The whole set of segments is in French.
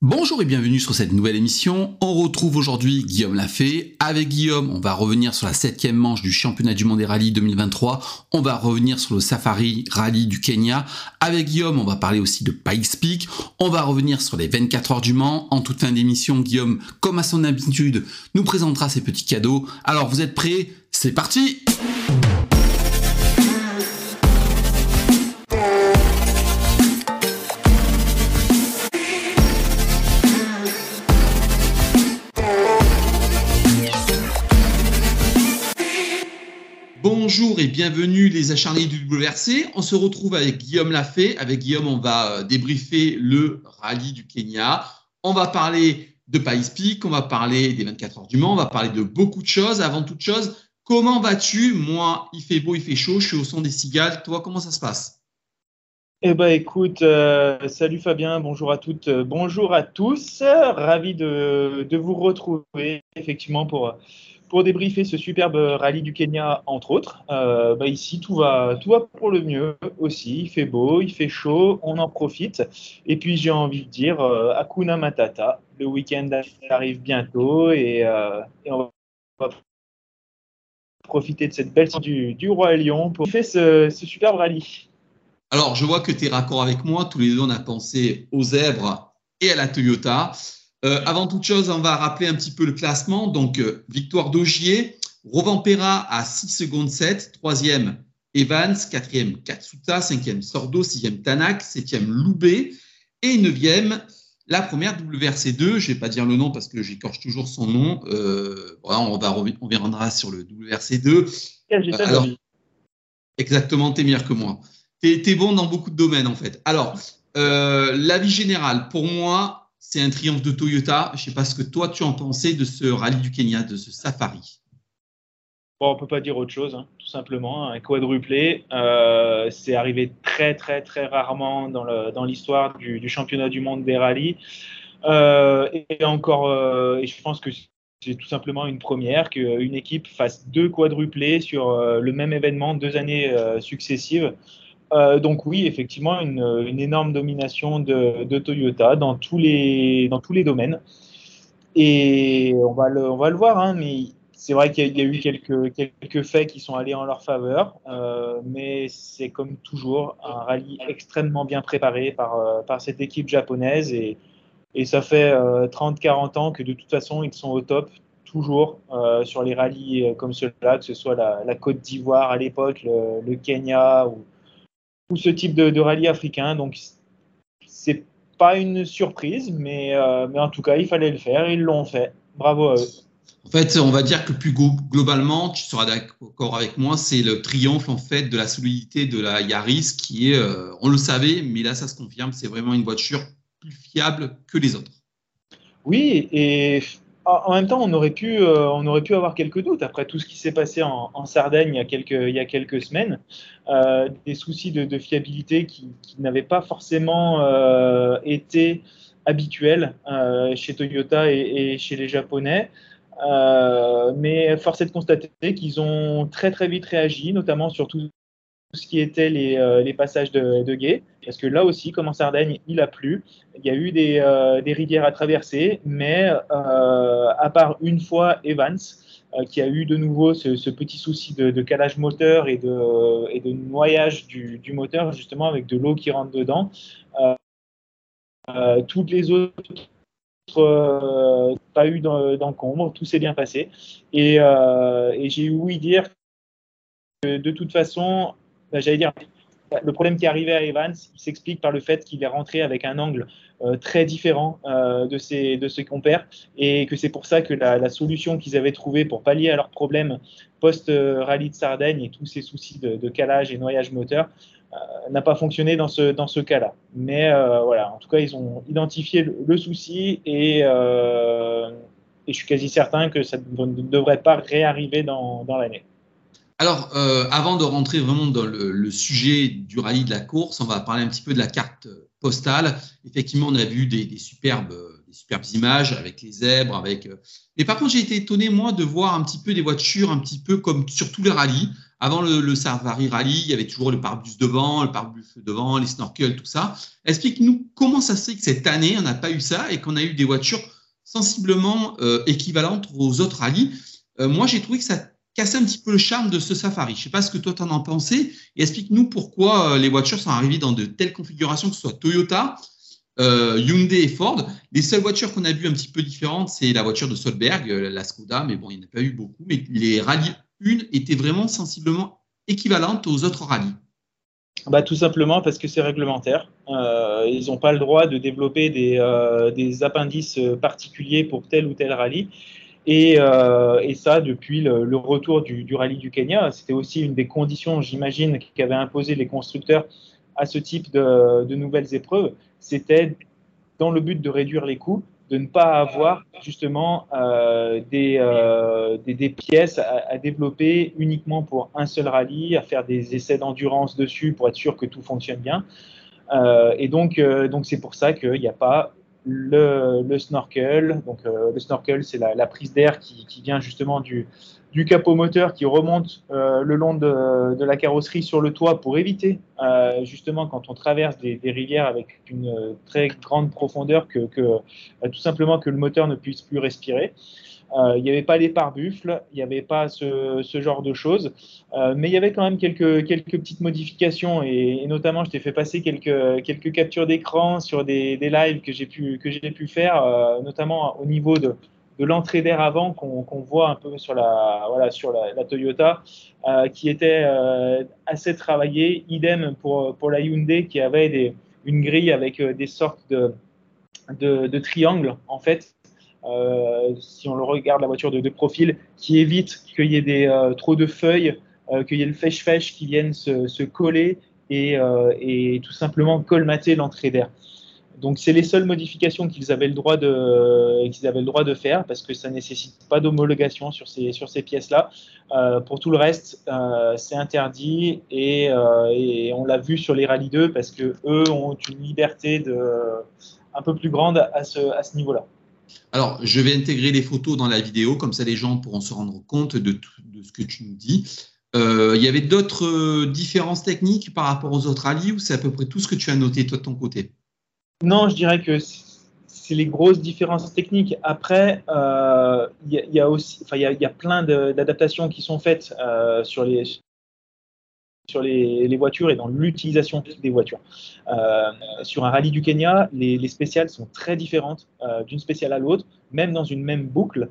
Bonjour et bienvenue sur cette nouvelle émission. On retrouve aujourd'hui Guillaume Lafay. Avec Guillaume, on va revenir sur la septième manche du championnat du monde des rallyes 2023. On va revenir sur le Safari Rally du Kenya. Avec Guillaume, on va parler aussi de Pikes Peak. On va revenir sur les 24 heures du Mans. En toute fin d'émission, Guillaume, comme à son habitude, nous présentera ses petits cadeaux. Alors vous êtes prêts? C'est parti Et bienvenue les acharnés du WRC. On se retrouve avec Guillaume Lafay. Avec Guillaume, on va euh, débriefer le rallye du Kenya. On va parler de Pays Peak, on va parler des 24 heures du Mans, on va parler de beaucoup de choses. Avant toute chose, comment vas-tu? Moi, il fait beau, il fait chaud, je suis au son des cigales. Toi, comment ça se passe? Eh ben écoute, euh, salut Fabien, bonjour à toutes, euh, bonjour à tous, ravi de, vous retrouver effectivement pour pour débriefer ce superbe rallye du Kenya, entre autres. Euh, bah ici, tout va, pour le mieux aussi. Il fait beau, il fait chaud, on en profite. Et puis, j'ai envie de dire euh, Akuna Matata. Le week-end arrive bientôt et, euh, on va profiter de cette belle du, du Roi Lion pour faire ce, ce superbe rallye. Alors, je vois que tu es raccord avec moi. Tous les deux, on a pensé aux zèbres et à la Toyota. Euh, avant toute chose, on va rappeler un petit peu le classement. Donc, euh, victoire d'Ogier, Rovampera à 6 secondes 7, troisième Evans, quatrième Katsuta, cinquième Sordo, sixième Tanak, septième Loubet et neuvième la première WRC2. Je vais pas dire le nom parce que j'écorche toujours son nom. Euh, on va on reviendra sur le WRC2. Alors, exactement, tu es meilleur que moi. Tu es, bon dans beaucoup de domaines en fait. Alors, l'avis général, pour moi, c'est un triomphe de Toyota. Je ne sais pas ce que toi tu en pensais de ce rallye du Kenya, de ce safari. On ne peut pas dire autre chose, hein, tout simplement. Un quadruplé, euh, c'est arrivé très, très, très rarement dans l'histoire du, championnat du monde des rallyes. Euh, et encore, euh, je pense que c'est tout simplement une première qu'une équipe fasse deux quadruplés sur le même événement deux années successives. Euh, donc oui, effectivement, une, énorme domination de, Toyota dans tous les, domaines. Et on va le, voir, hein, mais c'est vrai qu'il y, a eu quelques, faits qui sont allés en leur faveur, euh, mais c'est comme toujours un rallye extrêmement bien préparé par, euh, cette équipe japonaise et, ça fait 30-40 ans que de toute façon ils sont au top toujours sur les rallyes comme ceux-là, que ce soit la, Côte d'Ivoire à l'époque, le, le, Kenya ou, ou ce type de, rallye africain. Donc, c'est pas une surprise, mais, euh, mais en tout cas, il fallait le faire. Ils l'ont fait. Bravo à eux. En fait, on va dire que plus globalement, tu seras d'accord avec moi, c'est le triomphe en fait de la solidité de la Yaris qui est, euh, on le savait, mais là ça se confirme, c'est vraiment une voiture plus fiable que les autres. Oui, et en même temps, on aurait pu, euh, on aurait pu avoir quelques doutes après tout ce qui s'est passé en, Sardaigne il y a quelques, il y a quelques semaines, euh, des soucis de, fiabilité qui, n'avaient pas forcément euh, été habituels chez Toyota et, chez les Japonais. mais force est de constater qu'ils ont très très vite réagi, notamment sur tout ce qui était les, euh, les passages de, de, guet, parce que là aussi, comme en Sardaigne, il a plu. Il y a eu des, euh, des rivières à traverser, mais euh, à part une fois Evans, qui a eu de nouveau ce, ce petit souci de, calage moteur et de, et de noyage du, du, moteur, justement avec de l'eau qui rentre dedans, toutes les autres pas eu d'encombre, tout s'est bien passé. Et, et j'ai ouï dire que de toute façon, j'allais dire, le problème qui est arrivé à Evans s'explique par le fait qu'il est rentré avec un angle euh, très différent euh, de, ses, de ses compères et que c'est pour ça que la, solution qu'ils avaient trouvée pour pallier à leurs problèmes post-rallye de Sardaigne et tous ces soucis de, calage et noyage moteur euh, n'a pas fonctionné dans ce, dans ce cas-là. Mais voilà, en tout cas, ils ont identifié le, souci et, et, je suis quasi certain que ça ne devrait pas réarriver dans, dans l'année. Alors, euh, avant de rentrer vraiment dans le, sujet du rallye de la course, on va parler un petit peu de la carte postale. Effectivement, on a vu des, superbes, des superbes images avec les zèbres, avec. Euh, mais par contre, j'ai été étonné moi de voir un petit peu des voitures, un petit peu comme sur tous les rallyes, avant le, le Safari Rally, il y avait toujours le pare-bus devant, le pare-bus devant, les snorkels, tout ça. Explique-nous comment ça se fait que cette année, on n'a pas eu ça et qu'on a eu des voitures sensiblement euh, équivalentes aux autres rallyes. Euh, moi, j'ai trouvé que ça cassait un petit peu le charme de ce Safari. Je ne sais pas ce que toi, tu en as pensé. Et explique-nous pourquoi euh, les voitures sont arrivées dans de telles configurations, que ce soit Toyota, euh, Hyundai et Ford. Les seules voitures qu'on a vues un petit peu différentes, c'est la voiture de Solberg, euh, la Skoda, mais bon, il n'y en a pas eu beaucoup. Mais les rallyes 1 étaient vraiment sensiblement équivalentes aux autres rallyes. Bah, tout simplement parce que c'est réglementaire. Ils n'ont pas le droit de développer des, des, appendices particuliers pour tel ou tel rallye. Et, euh, et ça, depuis le, retour du, rallye du Kenya, c'était aussi une des conditions, j'imagine, qu'avaient imposé les constructeurs à ce type de, nouvelles épreuves. C'était dans le but de réduire les coûts, de ne pas avoir justement euh, des, euh, des, pièces à, développer uniquement pour un seul rallye, à faire des essais d'endurance dessus pour être sûr que tout fonctionne bien. Et donc c'est pour ça qu'il n'y a pas le, snorkel. Donc, euh, le snorkel, c'est la, prise d'air qui, vient justement du, capot moteur qui remonte euh, le long de, la carrosserie sur le toit pour éviter euh, justement quand on traverse des, rivières avec une très grande profondeur tout simplement que le moteur ne puisse plus respirer. Euh, il n'y avait pas les pare-buffles, il n'y avait pas ce, genre de choses, euh, mais il y avait quand même quelques, petites modifications et, notamment je t'ai fait passer quelques, captures d'écran sur des, lives que j'ai pu, pu faire, euh, notamment au niveau de, l'entrée d'air avant qu'on qu voit un peu sur la, voilà, sur la, Toyota, qui était assez travaillée. Idem pour, pour la Hyundai qui avait une grille avec des sortes de, triangles en fait si on le regarde la voiture de, de profil, qui évite qu'il y ait des, euh, trop de feuilles, euh, qu'il y ait le fèche-fèche qui vienne se, coller et, tout simplement colmater l'entrée d'air. Donc c'est les seules modifications qu'ils avaient le droit de qu'ils avaient le droit de faire parce que ça nécessite pas d'homologation sur ces sur ces pièces là. Euh, pour tout le reste, euh, c'est interdit et, euh, on l'a vu sur les rallyes 2 parce que eux ont une liberté de un peu plus grande à ce à ce niveau là. Alors, je vais intégrer les photos dans la vidéo, comme ça les gens pourront se rendre compte de, ce que tu nous dis. Euh, il y avait d'autres euh, différences techniques par rapport aux autres rallyes ou c'est à peu près tout ce que tu as noté toi de ton côté? Non, je dirais que c'est les grosses différences techniques. Après, il euh, y, y, a il y, plein d'adaptations qui sont faites sur les sur les, voitures et dans l'utilisation des voitures. Euh, sur un rallye du Kenya, les, les spéciales sont très différentes euh, d'une spéciale à l'autre, même dans une même boucle.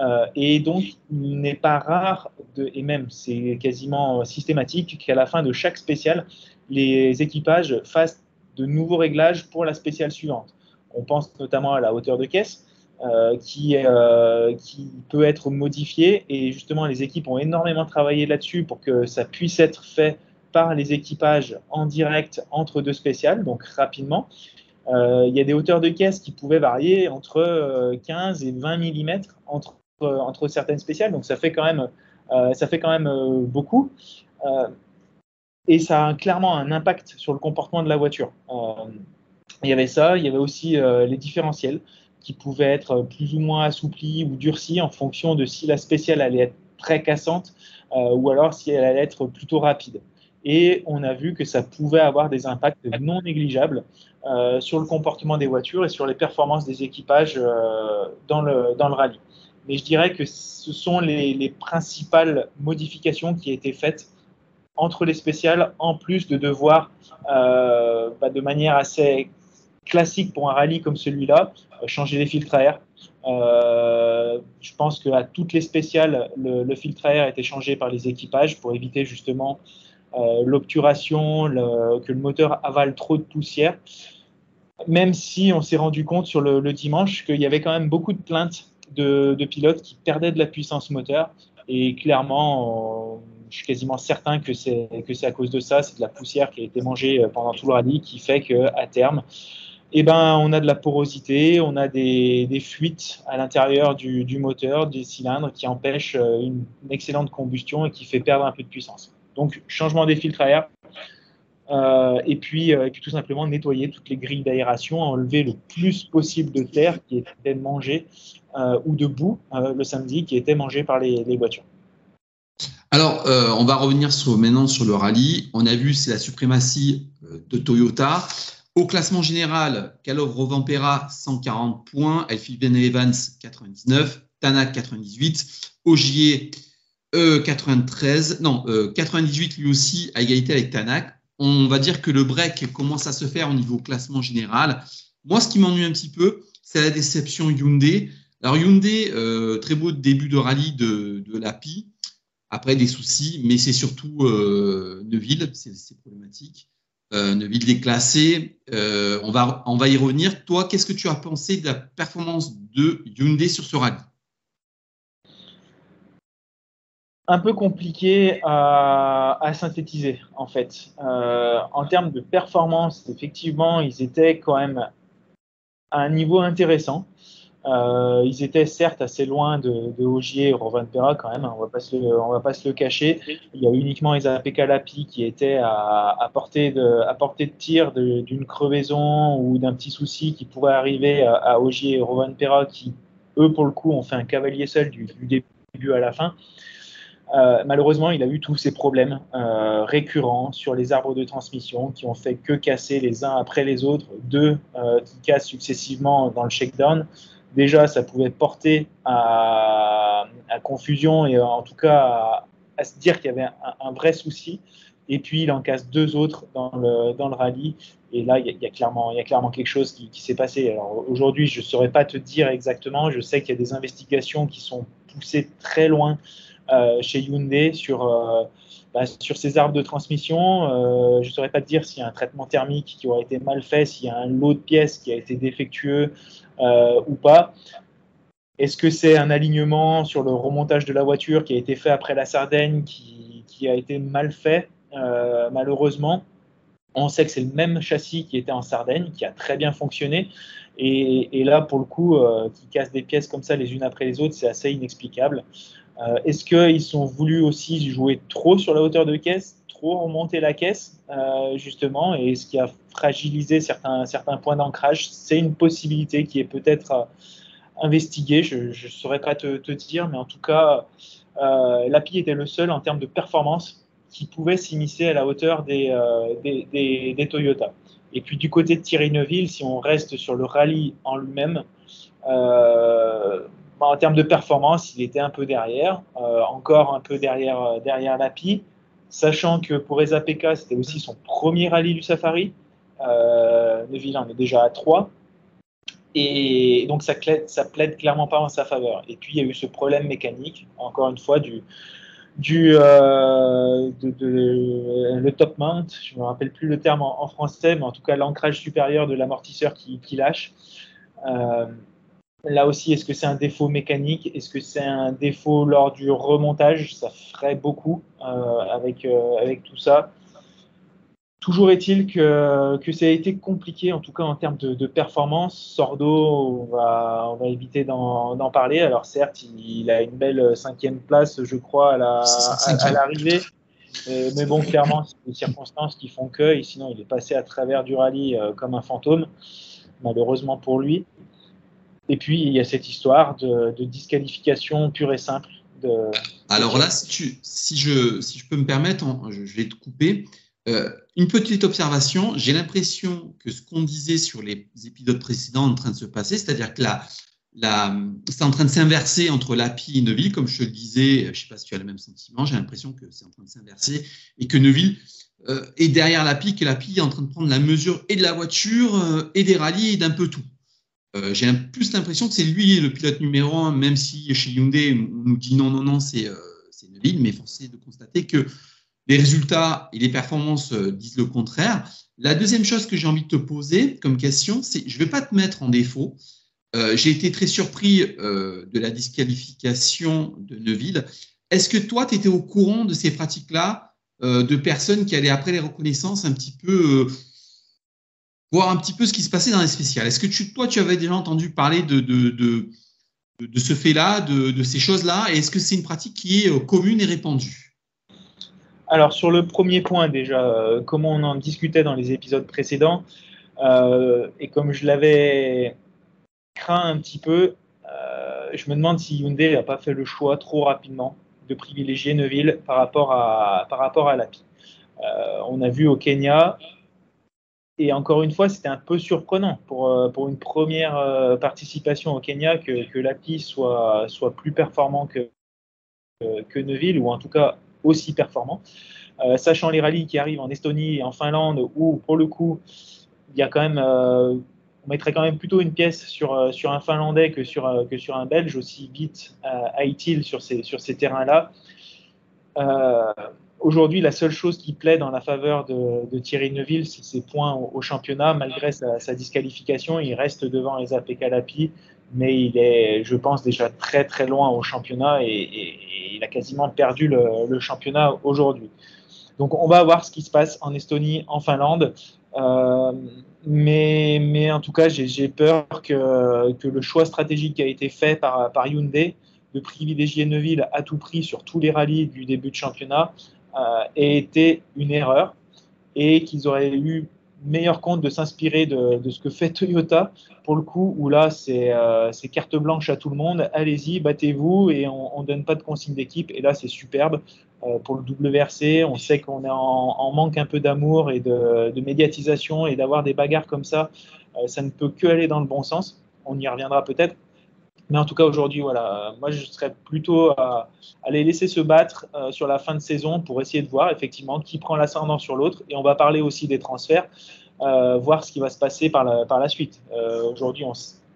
Euh, et donc, il n'est pas rare, et même c'est quasiment systématique, qu'à la fin de chaque spéciale, les équipages fassent de nouveaux réglages pour la spéciale suivante. On pense notamment à la hauteur de caisse. Euh, qui, euh, qui, peut être modifié. Et justement, les équipes ont énormément travaillé là-dessus pour que ça puisse être fait par les équipages en direct entre deux spéciales, donc rapidement. Euh, il y a des hauteurs de caisse qui pouvaient varier entre 15 et 20 mm entre, entre certaines spéciales, donc ça fait quand même, ça fait quand même beaucoup. et ça a clairement un impact sur le comportement de la voiture. il y avait ça, il y avait aussi les différentiels qui pouvaient être plus ou moins assouplis ou durcis en fonction de si la spéciale allait être très cassante euh, ou alors si elle allait être plutôt rapide. Et on a vu que ça pouvait avoir des impacts non négligeables euh, sur le comportement des voitures et sur les performances des équipages euh, dans, le, dans le rallye. Mais je dirais que ce sont les, les principales modifications qui ont été faites entre les spéciales, en plus de devoir, euh, bah, de manière assez classique pour un rallye comme celui-là, euh, changer les filtres à air. Euh, je pense qu'à toutes les spéciales, le, filtre à air a été changé par les équipages pour éviter justement euh, l'obturation, que le moteur avale trop de poussière. Même si on s'est rendu compte sur le, dimanche qu'il y avait quand même beaucoup de plaintes de, pilotes qui perdaient de la puissance moteur. Et clairement, je suis quasiment certain que c'est que c'est à cause de ça, c'est de la poussière qui a été mangée pendant tout le rallye qui fait que à terme, eh ben, on a de la porosité, on a des, fuites à l'intérieur du, moteur, des cylindres qui empêchent euh, une, excellente combustion et qui fait perdre un peu de puissance. Donc, changement des filtres à air. Euh, et, puis, euh, et puis, tout simplement, nettoyer toutes les grilles d'aération, enlever le plus possible de terre qui était mangée ou de boue le samedi qui était mangée par les, les voitures. Alors, on va revenir sur, maintenant sur le rallye. On a vu, c'est la suprématie de Toyota. Au classement général, Kalov Rovampera 140 points, Ben Evans 99, Tanak 98, Ogier 93, non 98 lui aussi à égalité avec Tanak. On va dire que le break commence à se faire au niveau classement général. Moi, ce qui m'ennuie un petit peu, c'est la déception Hyundai. Alors Hyundai, euh, très beau début de rallye de, de l'API, après des soucis, mais c'est surtout euh, Neuville, c'est problématique. Euh, Neuville déclassé, euh, on, va, y revenir. Toi, qu'est-ce que tu as pensé de la performance de Hyundai sur ce rallye? Un peu compliqué à, à, synthétiser en fait. Euh, en termes de performance, effectivement, ils étaient quand même à un niveau intéressant. Euh, ils étaient certes assez loin de, Ogier et Rovan Pera quand même, hein, on on va pas se le cacher. Il y a uniquement Isa Kalapi qui était à, portée de, tir d'une crevaison ou d'un petit souci qui pourrait arriver à, à Ogier et Rovan Pera qui, eux, pour le coup, ont fait un cavalier seul du, début à la fin. Euh, malheureusement, il a eu tous ces problèmes euh, récurrents sur les arbres de transmission qui ont fait que casser les uns après les autres, deux qui cassent successivement dans le shakedown. Déjà, ça pouvait porter à, confusion et en tout cas à, se dire qu'il y avait un, vrai souci. Et puis, il en casse deux autres dans le, dans le rallye. Et là, il y, a, clairement, y a clairement quelque chose qui, qui s'est passé. Alors aujourd'hui, je ne saurais pas te dire exactement. Je sais qu'il y a des investigations qui sont poussées très loin euh, chez Hyundai sur, euh, bah, sur ces arbres de transmission. Euh, je ne saurais pas te dire s'il y a un traitement thermique qui aurait été mal fait, s'il y a un lot de pièces qui a été défectueux ou pas. Est-ce que c'est un alignement sur le remontage de la voiture qui a été fait après la Sardaigne qui, a été mal fait, euh, malheureusement? On sait que c'est le même châssis qui était en Sardaigne, qui a très bien fonctionné. Et, là, pour le coup, euh, qui casse des pièces comme ça les unes après les autres, c'est assez inexplicable. Euh, Est-ce qu'ils ont voulu aussi jouer trop sur la hauteur de caisse, trop remonter la caisse, euh, justement, et ce qui a fragilisé certains, certains points d'ancrage C'est une possibilité qui est peut-être euh, investiguée, je ne saurais pas te, dire, mais en tout cas, euh, l'API était le seul en termes de performance qui pouvait s'immiscer à la hauteur des, des, Toyota. Et puis du côté de Thierry Neuville, si on reste sur le rallye en lui-même, euh, en termes de performance, il était un peu derrière, encore un peu derrière, derrière l'API, sachant que pour Eza PK, c'était aussi son premier rallye du Safari. Euh, Neville en est déjà à 3. Et donc ça plaide, plaide clairement pas en sa faveur. Et puis il y a eu ce problème mécanique, encore une fois, du, euh, de, le top mount, je me rappelle plus le terme en, français, mais en tout cas l'ancrage supérieur de l'amortisseur qui, qui, lâche. Euh, Là aussi, est-ce que c'est un défaut mécanique? Est-ce que c'est un défaut lors du remontage? Ça ferait beaucoup euh, avec, euh, avec tout ça. Toujours est-il que, que ça a été compliqué, en tout cas en termes de, de performance. Sordo, on va, on va éviter d'en parler. Alors certes, il, il, a une belle cinquième place, je crois, à l'arrivée. La, euh, mais bon, clairement, c'est des circonstances qui font que, et sinon il est passé à travers du rallye euh, comme un fantôme, malheureusement pour lui. Et puis, il y a cette histoire de, de disqualification pure et simple. De, Alors là, si, tu, si, je, si je peux me permettre, je, je vais te couper. Euh, une petite observation, j'ai l'impression que ce qu'on disait sur les épisodes précédents est en train de se passer, c'est-à-dire que la, c'est en train de s'inverser entre l'API et Neuville, comme je te le disais, je ne sais pas si tu as le même sentiment, j'ai l'impression que c'est en train de s'inverser et que Neuville euh, est derrière l'API, que l'API est en train de prendre la mesure et de la voiture euh, et des rallyes et d'un peu tout. Euh, j'ai plus l'impression que c'est lui le pilote numéro un, même si chez Hyundai, on nous dit non, non, non, c'est euh, Neville, mais force est de constater que les résultats et les performances euh, disent le contraire. La deuxième chose que j'ai envie de te poser comme question, c'est, je ne vais pas te mettre en défaut. Euh, j'ai été très surpris euh, de la disqualification de Neuville. Est-ce que toi, tu étais au courant de ces pratiques-là, de personnes qui allaient après les reconnaissances un petit peu voir un petit peu ce qui se passait dans les spéciales. Est-ce que tu, toi, tu avais déjà entendu parler de, ce fait-là, de, ces choses-là, est-ce que c'est une pratique qui est commune et répandue? Alors, sur le premier point, déjà, euh, comme on en discutait dans les épisodes précédents, euh, et comme je l'avais craint un petit peu, euh, je me demande si Hyundai n'a pas fait le choix trop rapidement de privilégier Neuville par rapport à, par rapport à Lapi. on a vu au Kenya, et encore une fois, c'était un peu surprenant pour, pour une première participation au Kenya que, que Lapi soit, soit plus performant que, que Neuville, ou en tout cas aussi performant. sachant les rallyes qui arrivent en Estonie et en Finlande, où pour le coup, il y a quand même on mettrait quand même plutôt une pièce sur, euh, sur un Finlandais que sur, euh, que sur un Belge, aussi vite euh, sur ces, sur ces terrains-là. Euh, Aujourd'hui, la seule chose qui plaît dans la faveur de, Thierry Neuville, c'est ses points au, championnat. Malgré sa, disqualification, il reste devant les AP Calapi, mais il est, je pense, déjà très très loin au championnat et, il a quasiment perdu le, championnat aujourd'hui. Donc on va voir ce qui se passe en Estonie, en Finlande. Euh, mais, en tout cas, j'ai peur que, le choix stratégique qui a été fait par, par Hyundai de privilégier Neuville à tout prix sur tous les rallyes du début de championnat ait été une erreur et qu'ils auraient eu meilleur compte de s'inspirer de, ce que fait Toyota pour le coup où là c'est euh, carte blanche à tout le monde allez-y battez-vous et on ne donne pas de consigne d'équipe et là c'est superbe euh, pour le WRC. On sait qu'on est en, manque un peu d'amour et de, médiatisation et d'avoir des bagarres comme ça, euh, ça ne peut que aller dans le bon sens. On y reviendra peut-être. Mais en tout cas, aujourd'hui, voilà, moi, je serais plutôt à, les laisser se battre euh, sur la fin de saison pour essayer de voir effectivement qui prend l'ascendant sur l'autre. Et on va parler aussi des transferts, voir ce qui va se passer par la, par la suite. aujourd'hui,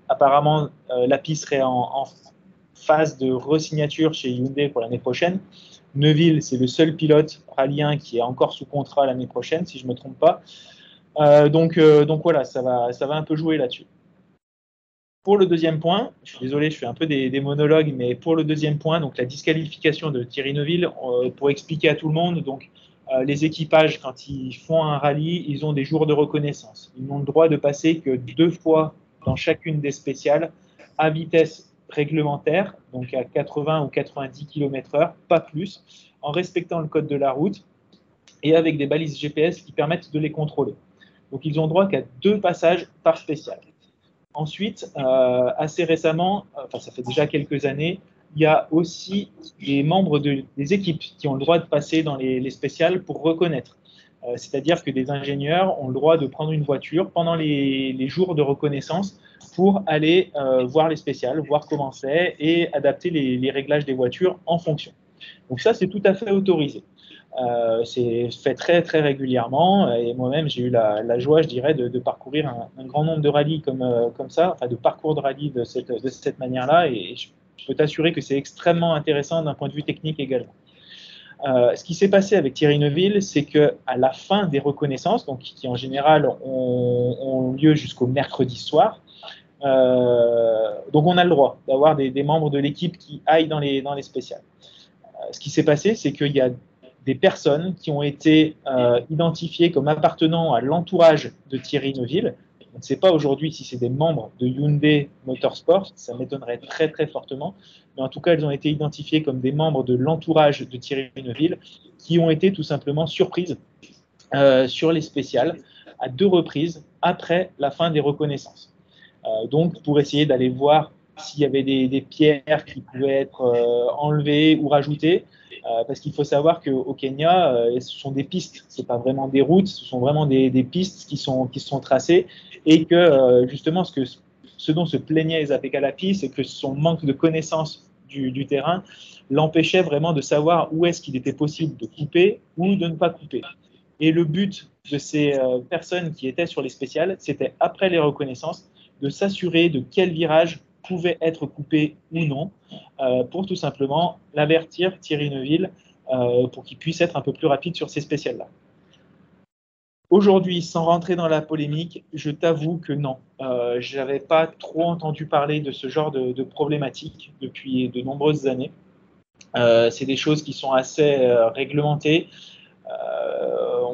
apparemment, l'API serait en, phase de resignature chez Hyundai pour l'année prochaine. Neuville, c'est le seul pilote rallyen qui est encore sous contrat l'année prochaine, si je ne me trompe pas. Euh, donc, euh, donc voilà, ça va, ça va un peu jouer là-dessus. Pour le deuxième point, je suis désolé, je fais un peu des, monologues, mais pour le deuxième point, donc la disqualification de Thierry Neuville, euh, pour expliquer à tout le monde, donc les équipages, quand ils font un rallye, ils ont des jours de reconnaissance. Ils n'ont le droit de passer que deux fois dans chacune des spéciales à vitesse réglementaire, donc à 80 ou 90 km/h, pas plus, en respectant le code de la route et avec des balises GPS qui permettent de les contrôler. Donc ils ont droit qu'à deux passages par spécial. Ensuite, euh, assez récemment, enfin ça fait déjà quelques années, il y a aussi des membres de, des équipes qui ont le droit de passer dans les, les spéciales pour reconnaître. Euh, c'est-à-dire que des ingénieurs ont le droit de prendre une voiture pendant les, les jours de reconnaissance pour aller euh, voir les spéciales, voir comment c'est et adapter les, réglages des voitures en fonction. Donc ça, c'est tout à fait autorisé. Euh, c'est fait très très régulièrement et moi-même j'ai eu la, joie, je dirais, de, parcourir un, grand nombre de rallyes comme, euh, ça, enfin de parcours de rallye de cette, manière-là et je peux t'assurer que c'est extrêmement intéressant d'un point de vue technique également. ce qui s'est passé avec Thierry Neuville, c'est que à la fin des reconnaissances, donc qui en général ont, lieu jusqu'au mercredi soir, euh, donc on a le droit d'avoir des, membres de l'équipe qui aillent dans les, dans les spéciales. Euh, ce qui s'est passé, c'est qu'il y a des personnes qui ont été euh, identifiées comme appartenant à l'entourage de Thierry Neuville. On ne sait pas aujourd'hui si c'est des membres de Hyundai Motorsport, ça m'étonnerait très très fortement, mais en tout cas, elles ont été identifiées comme des membres de l'entourage de Thierry Neuville qui ont été tout simplement surprises sur les spéciales à deux reprises après la fin des reconnaissances. Euh, donc, pour essayer d'aller voir s'il y avait des, pierres qui pouvaient être euh, enlevées ou rajoutées, euh, parce qu'il faut savoir qu'au Kenya, ce sont des pistes, ce pas vraiment des routes, ce sont vraiment des, pistes qui sont, qui sont tracées, et que justement, ce, que, ce dont se plaignait les Apekalapi, c'est que son manque de connaissance du, du terrain l'empêchait vraiment de savoir où est-ce qu'il était possible de couper ou de ne pas couper. Et le but de ces personnes qui étaient sur les spéciales, c'était après les reconnaissances, de s'assurer de quel virage pouvait être coupé ou non, euh, pour tout simplement l'avertir Thierry Neuville euh, pour qu'il puisse être un peu plus rapide sur ces spéciales-là. Aujourd'hui, sans rentrer dans la polémique, je t'avoue que non, euh, je n'avais pas trop entendu parler de ce genre de, problématique depuis de nombreuses années. C'est des choses qui sont assez réglementées.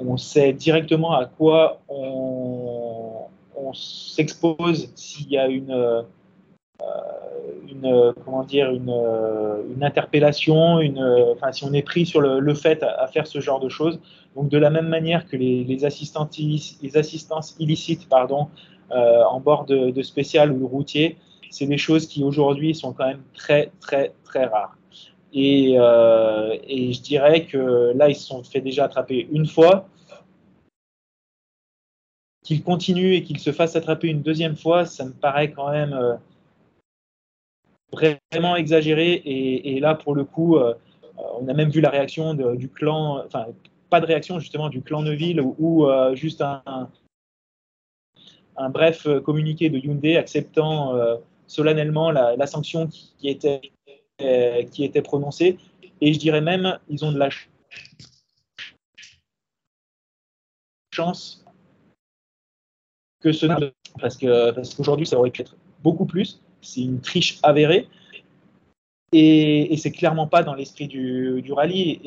on sait directement à quoi on, s'expose s'il y a une, une, comment dire, une, une interpellation, une, enfin, si on est pris sur le, fait à, faire ce genre de choses. Donc, de la même manière que les, les, les assistances illicites pardon, euh, en bord de, de, spécial ou routier, c'est des choses qui aujourd'hui sont quand même très, très, très rares. Et, et, je dirais que là, ils se sont fait déjà attraper une fois. Qu'ils continuent et qu'ils se fassent attraper une deuxième fois, ça me paraît quand même vraiment exagéré. Et, là, pour le coup, on a même vu la réaction du clan, enfin, pas de réaction justement du clan Neuville ou, euh, juste un, un, bref communiqué de Hyundai acceptant euh, solennellement la, sanction qui, était, euh, qui était prononcée. Et je dirais même, ils ont de la chance que ce parce que parce qu'aujourd'hui ça aurait pu être beaucoup plus. C'est une triche avérée. Et, et c'est clairement pas dans l'esprit du, rallye.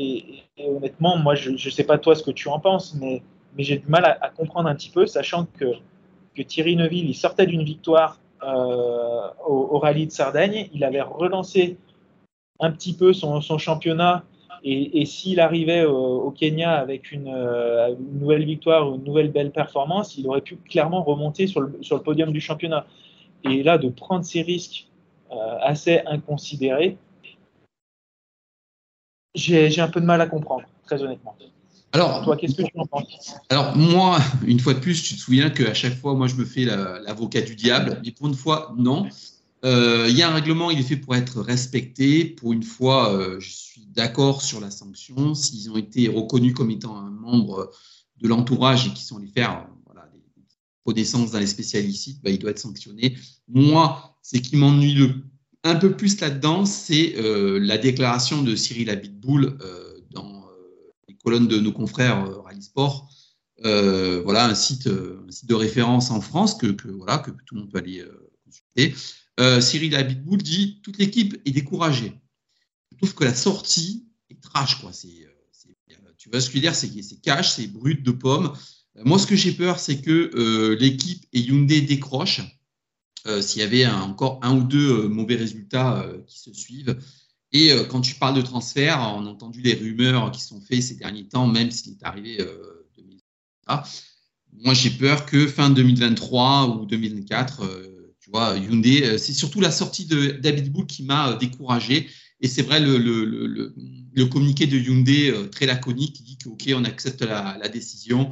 Et, honnêtement, moi, je ne sais pas toi ce que tu en penses, mais, j'ai du mal à, comprendre un petit peu, sachant que, Thierry Neuville, il sortait d'une victoire euh, au, rallye de Sardaigne, il avait relancé un petit peu son, championnat. Et, s'il arrivait au, Kenya avec une, euh, nouvelle victoire ou une nouvelle belle performance, il aurait pu clairement remonter sur le podium du championnat. Et là, de prendre ces risques euh, assez inconsidéré. J'ai un peu de mal à comprendre, très honnêtement. Alors, toi, qu'est-ce que tu en penses? Alors, moi, une fois de plus, tu te souviens qu'à chaque fois, moi, je me fais l'avocat du diable, mais pour une fois, non. Euh, il y a un règlement, il est fait pour être respecté. Pour une fois, euh, je suis d'accord sur la sanction. S'ils ont été reconnus comme étant un membre de l'entourage et qui sont allés faire connaissances dans les spécialistes, bah, il doit être sanctionné. Moi, c'est qui m'ennuie un peu plus là-dedans, c'est euh, la déclaration de Cyril Abitboul euh, dans euh, les colonnes de nos confrères Rally Sport. voilà un site, de référence en France que, tout le monde peut aller consulter. Cyril Abitboul dit toute l'équipe est découragée. Je trouve que la sortie est trash tu vois ce que je dire, c'est, c'est cash, c'est brut de pomme. Moi, ce que j'ai peur, c'est que l'équipe et Hyundai décrochent euh, s'il y avait encore un ou deux euh, mauvais résultats euh, qui se suivent. Et quand tu parles de transfert, on a entendu les rumeurs qui sont faites ces derniers temps, même s'il est arrivé 2023. Moi, j'ai peur que fin 2023 ou 2024, tu vois, Hyundai, c'est surtout la sortie de qui m'a découragé. Et c'est vrai, le, communiqué de Hyundai, très laconique, qui dit que, OK, on accepte la décision.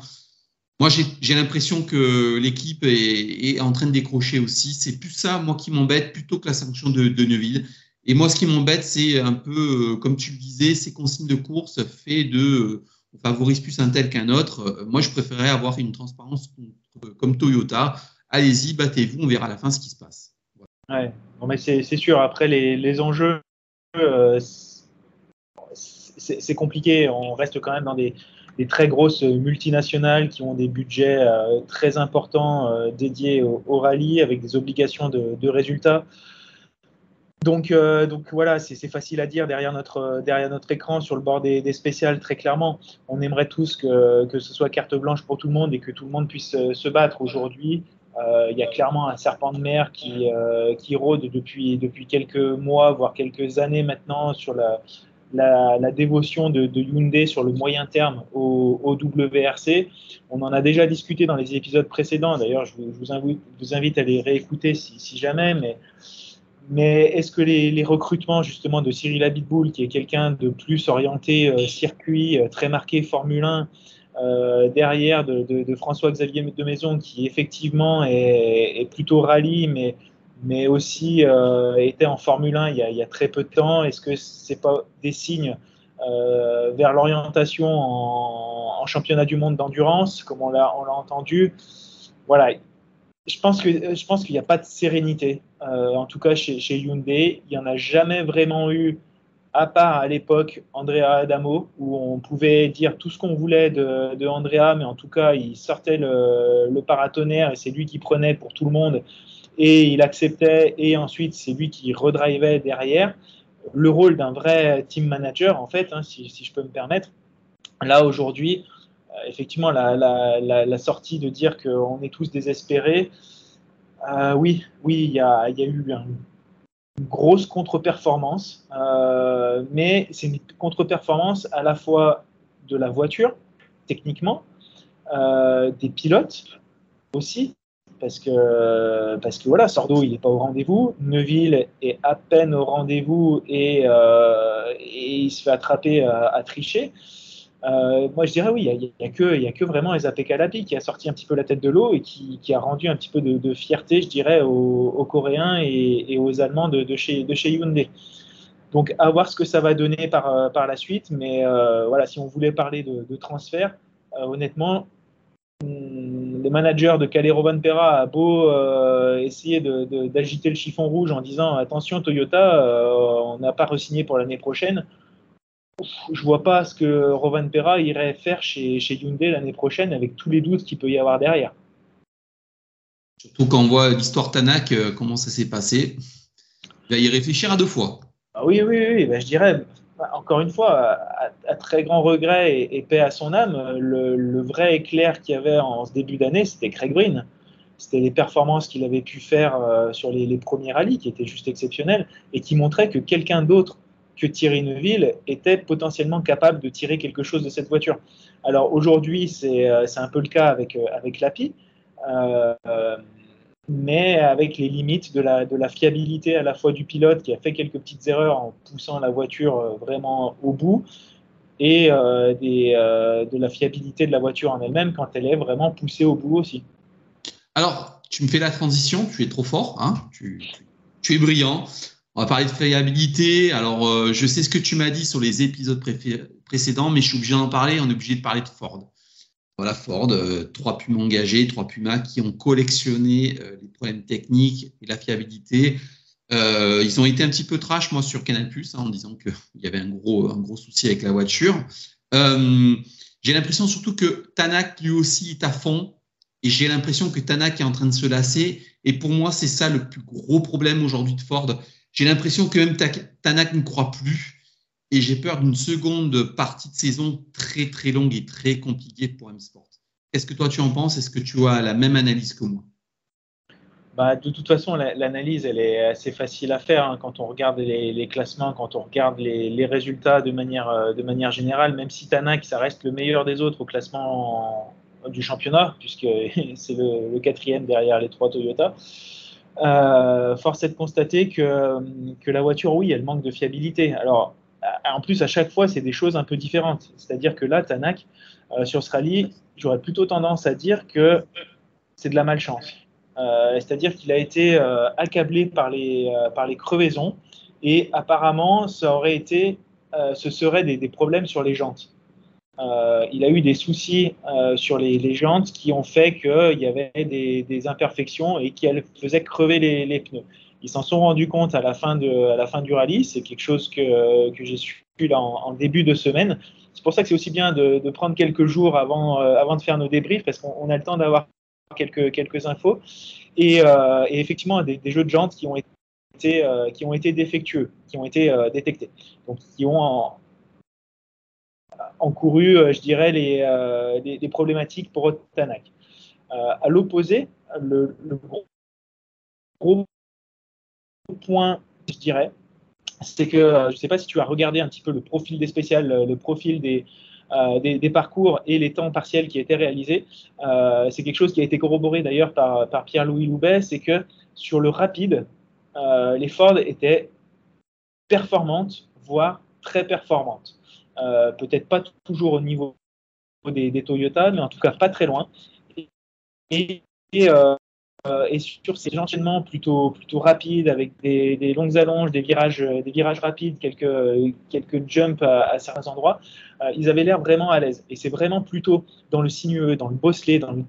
Moi, j'ai l'impression que l'équipe est, en train de décrocher aussi. C'est plus ça, moi, qui m'embête, plutôt que la sanction de, Neuville. Et moi, ce qui m'embête, c'est un peu, euh, comme tu le disais, ces consignes de course fait de euh, on favorise plus un tel qu'un autre. Euh, moi, je préférerais avoir une transparence comme Toyota. Allez-y, battez-vous, on verra à la fin ce qui se passe. Ouais, mais c'est sûr. Après, les, enjeux, c'est compliqué. On reste quand même dans des, des très grosses multinationales qui ont des budgets euh, très importants euh, dédiés au, rallye avec des obligations de, résultats. Donc, euh, donc voilà, c'est facile à dire derrière notre, derrière notre écran, sur le bord des, des spéciales, très clairement. On aimerait tous que, que, ce soit carte blanche pour tout le monde et que tout le monde puisse se battre. Aujourd'hui, il y a clairement un serpent de mer qui, qui rôde depuis, depuis quelques mois, voire quelques années maintenant sur la, la, dévotion de, Hyundai sur le moyen terme au, WRC. On en a déjà discuté dans les épisodes précédents. D'ailleurs, je, vous, invite, à les réécouter si, jamais. Mais, est-ce que les, recrutements justement de Cyril Abitboul, qui est quelqu'un de plus orienté euh, circuit, euh, très marqué Formule 1, euh, derrière de, François-Xavier de Maison, qui effectivement est plutôt rallye, mais mais aussi euh, était en Formule 1 il y, a, très peu de temps. Est-ce que ce n'est pas des signes euh, vers l'orientation en, en, championnat du monde d'endurance, comme on l'a entendu? Voilà, je pense que je pense qu'il n'y a pas de sérénité, euh, en tout cas chez, chez, Hyundai. Il n'y en a jamais vraiment eu, à part à l'époque Andrea Adamo, où on pouvait dire tout ce qu'on voulait de, de, Andrea, mais en tout cas il sortait le, le paratonnerre et c'est lui qui prenait pour tout le monde et il acceptait et ensuite c'est lui qui redrivait derrière le rôle d'un vrai team manager en fait, hein, si, je peux me permettre. Là aujourd'hui, euh, effectivement, la, sortie de dire qu'on est tous désespérés, euh, oui, oui, il y a, y a, eu une grosse contre-performance, euh, mais c'est une contre-performance à la fois de la voiture, techniquement, des pilotes aussi, parce que, parce que voilà, Sordo, il n'est pas au rendez-vous. Neuville est à peine au rendez-vous et, euh, il se fait attraper à, tricher. Euh, moi, je dirais oui, il n'y a, que, a que vraiment Ezapé Kalapi qui a sorti un petit peu la tête de l'eau et qui, a rendu un petit peu de, fierté, je dirais, aux, Coréens et, aux Allemands de, de, chez, de chez Hyundai. Donc, à voir ce que ça va donner par, par la suite. Mais euh, voilà, si on voulait parler de, transfert, honnêtement, le manager de Calero Van Pera a beau euh, essayer d'agiter le chiffon rouge en disant attention Toyota, euh, on n'a pas re-signé pour l'année prochaine. Je vois pas ce que Rovan Pera irait faire chez, chez Hyundai l'année prochaine avec tous les doutes qu'il peut y avoir derrière. Surtout quand on voit l'histoire Tanak, euh, comment ça s'est passé. Il va y réfléchir à deux fois. Ah oui, oui, oui, ben, je dirais encore une fois, à, très grand regret et, paix à son âme, le, vrai éclair qu'il y avait en ce début d'année, c'était Craig Green. C'était les performances qu'il avait pu faire euh, sur les, premiers rallyes qui étaient juste exceptionnelles et qui montraient que quelqu'un d'autre que Thierry Neuville était potentiellement capable de tirer quelque chose de cette voiture. Alors aujourd'hui, c'est euh, un peu le cas avec, euh, avec l'API mais avec les limites de la, fiabilité à la fois du pilote qui a fait quelques petites erreurs en poussant la voiture euh, vraiment au bout et euh, euh, de la fiabilité de la voiture en elle-même quand elle est vraiment poussée au bout aussi. Alors, tu me fais la transition, tu es trop fort, hein tu, es brillant. On va parler de fiabilité. Alors, je sais ce que tu m'as dit sur les épisodes précédents, mais je suis obligé d'en parler. On est obligé de parler de Ford. Voilà, Ford, euh, trois Pumas engagés, trois Pumas qui ont collectionné euh, les problèmes techniques et la fiabilité. Euh, ils ont été un petit peu trash, moi, sur Canal hein, en disant qu'il y avait un gros, un gros souci avec la voiture. j'ai l'impression surtout que Tanak, lui aussi, est à fond. Et j'ai l'impression que Tanak est en train de se lasser. Et pour moi, c'est ça le plus gros problème aujourd'hui de Ford. J'ai l'impression que même Tanak ne croit plus. Et j'ai peur d'une seconde partie de saison très très longue et très compliquée pour M-Sport. Qu'est-ce que toi tu en penses? Est-ce que tu as la même analyse que moi? Bah, de toute façon, l'analyse, elle est assez facile à faire hein, quand on regarde les, classements, quand on regarde les, résultats de manière, euh, de manière générale, même si Tanak, ça reste le meilleur des autres au classement du championnat, puisque c'est le, quatrième derrière les trois Toyota. Euh, force est de constater que, que la voiture, oui, elle manque de fiabilité. Alors, en plus, à chaque fois, c'est des choses un peu différentes. C'est-à-dire que là, Tanak, euh, sur ce rallye, j'aurais plutôt tendance à dire que c'est de la malchance. Euh, c'est-à-dire qu'il a été euh, accablé par les, crevaisons et apparemment, ça aurait été, ce serait des, problèmes sur les jantes. il a eu des soucis sur les, jantes qui ont fait qu'il y avait des, imperfections et qui faisaient crever les pneus. Ils s'en sont rendus compte à la fin, de, à la fin du rallye. C'est quelque chose que, que j'ai su là en, début de semaine. C'est pour ça que c'est aussi bien de, de, prendre quelques jours avant, euh, avant de faire nos débriefs parce qu'on a le temps d'avoir quelques, quelques infos. Et, euh, et effectivement, des, jeux de jantes qui ont été, euh, qui ont été défectueux, qui ont été détectés. Donc, qui ont en, encouru, je dirais, les, des, problématiques pour Tanak. à l'opposé, le, le gros point, je dirais, c'est que euh, je ne sais pas si tu as regardé un petit peu le profil des spéciales, le profil des, euh, des, parcours et les temps partiels qui étaient réalisés. Euh, c'est quelque chose qui a été corroboré d'ailleurs par, par Pierre-Louis Loubet, c'est que sur le rapide, les Ford étaient performantes, voire très performantes. Peut-être pas toujours au niveau des, des, Toyota, mais en tout cas pas très loin. Et, euh, et sur ces enchaînements plutôt, plutôt rapides avec des, longues allonges, des virages, des virages rapides, quelques, quelques jumps à, certains endroits, euh, ils avaient l'air vraiment à l'aise. Et c'est vraiment plutôt dans le sinueux, dans le bosselé, dans le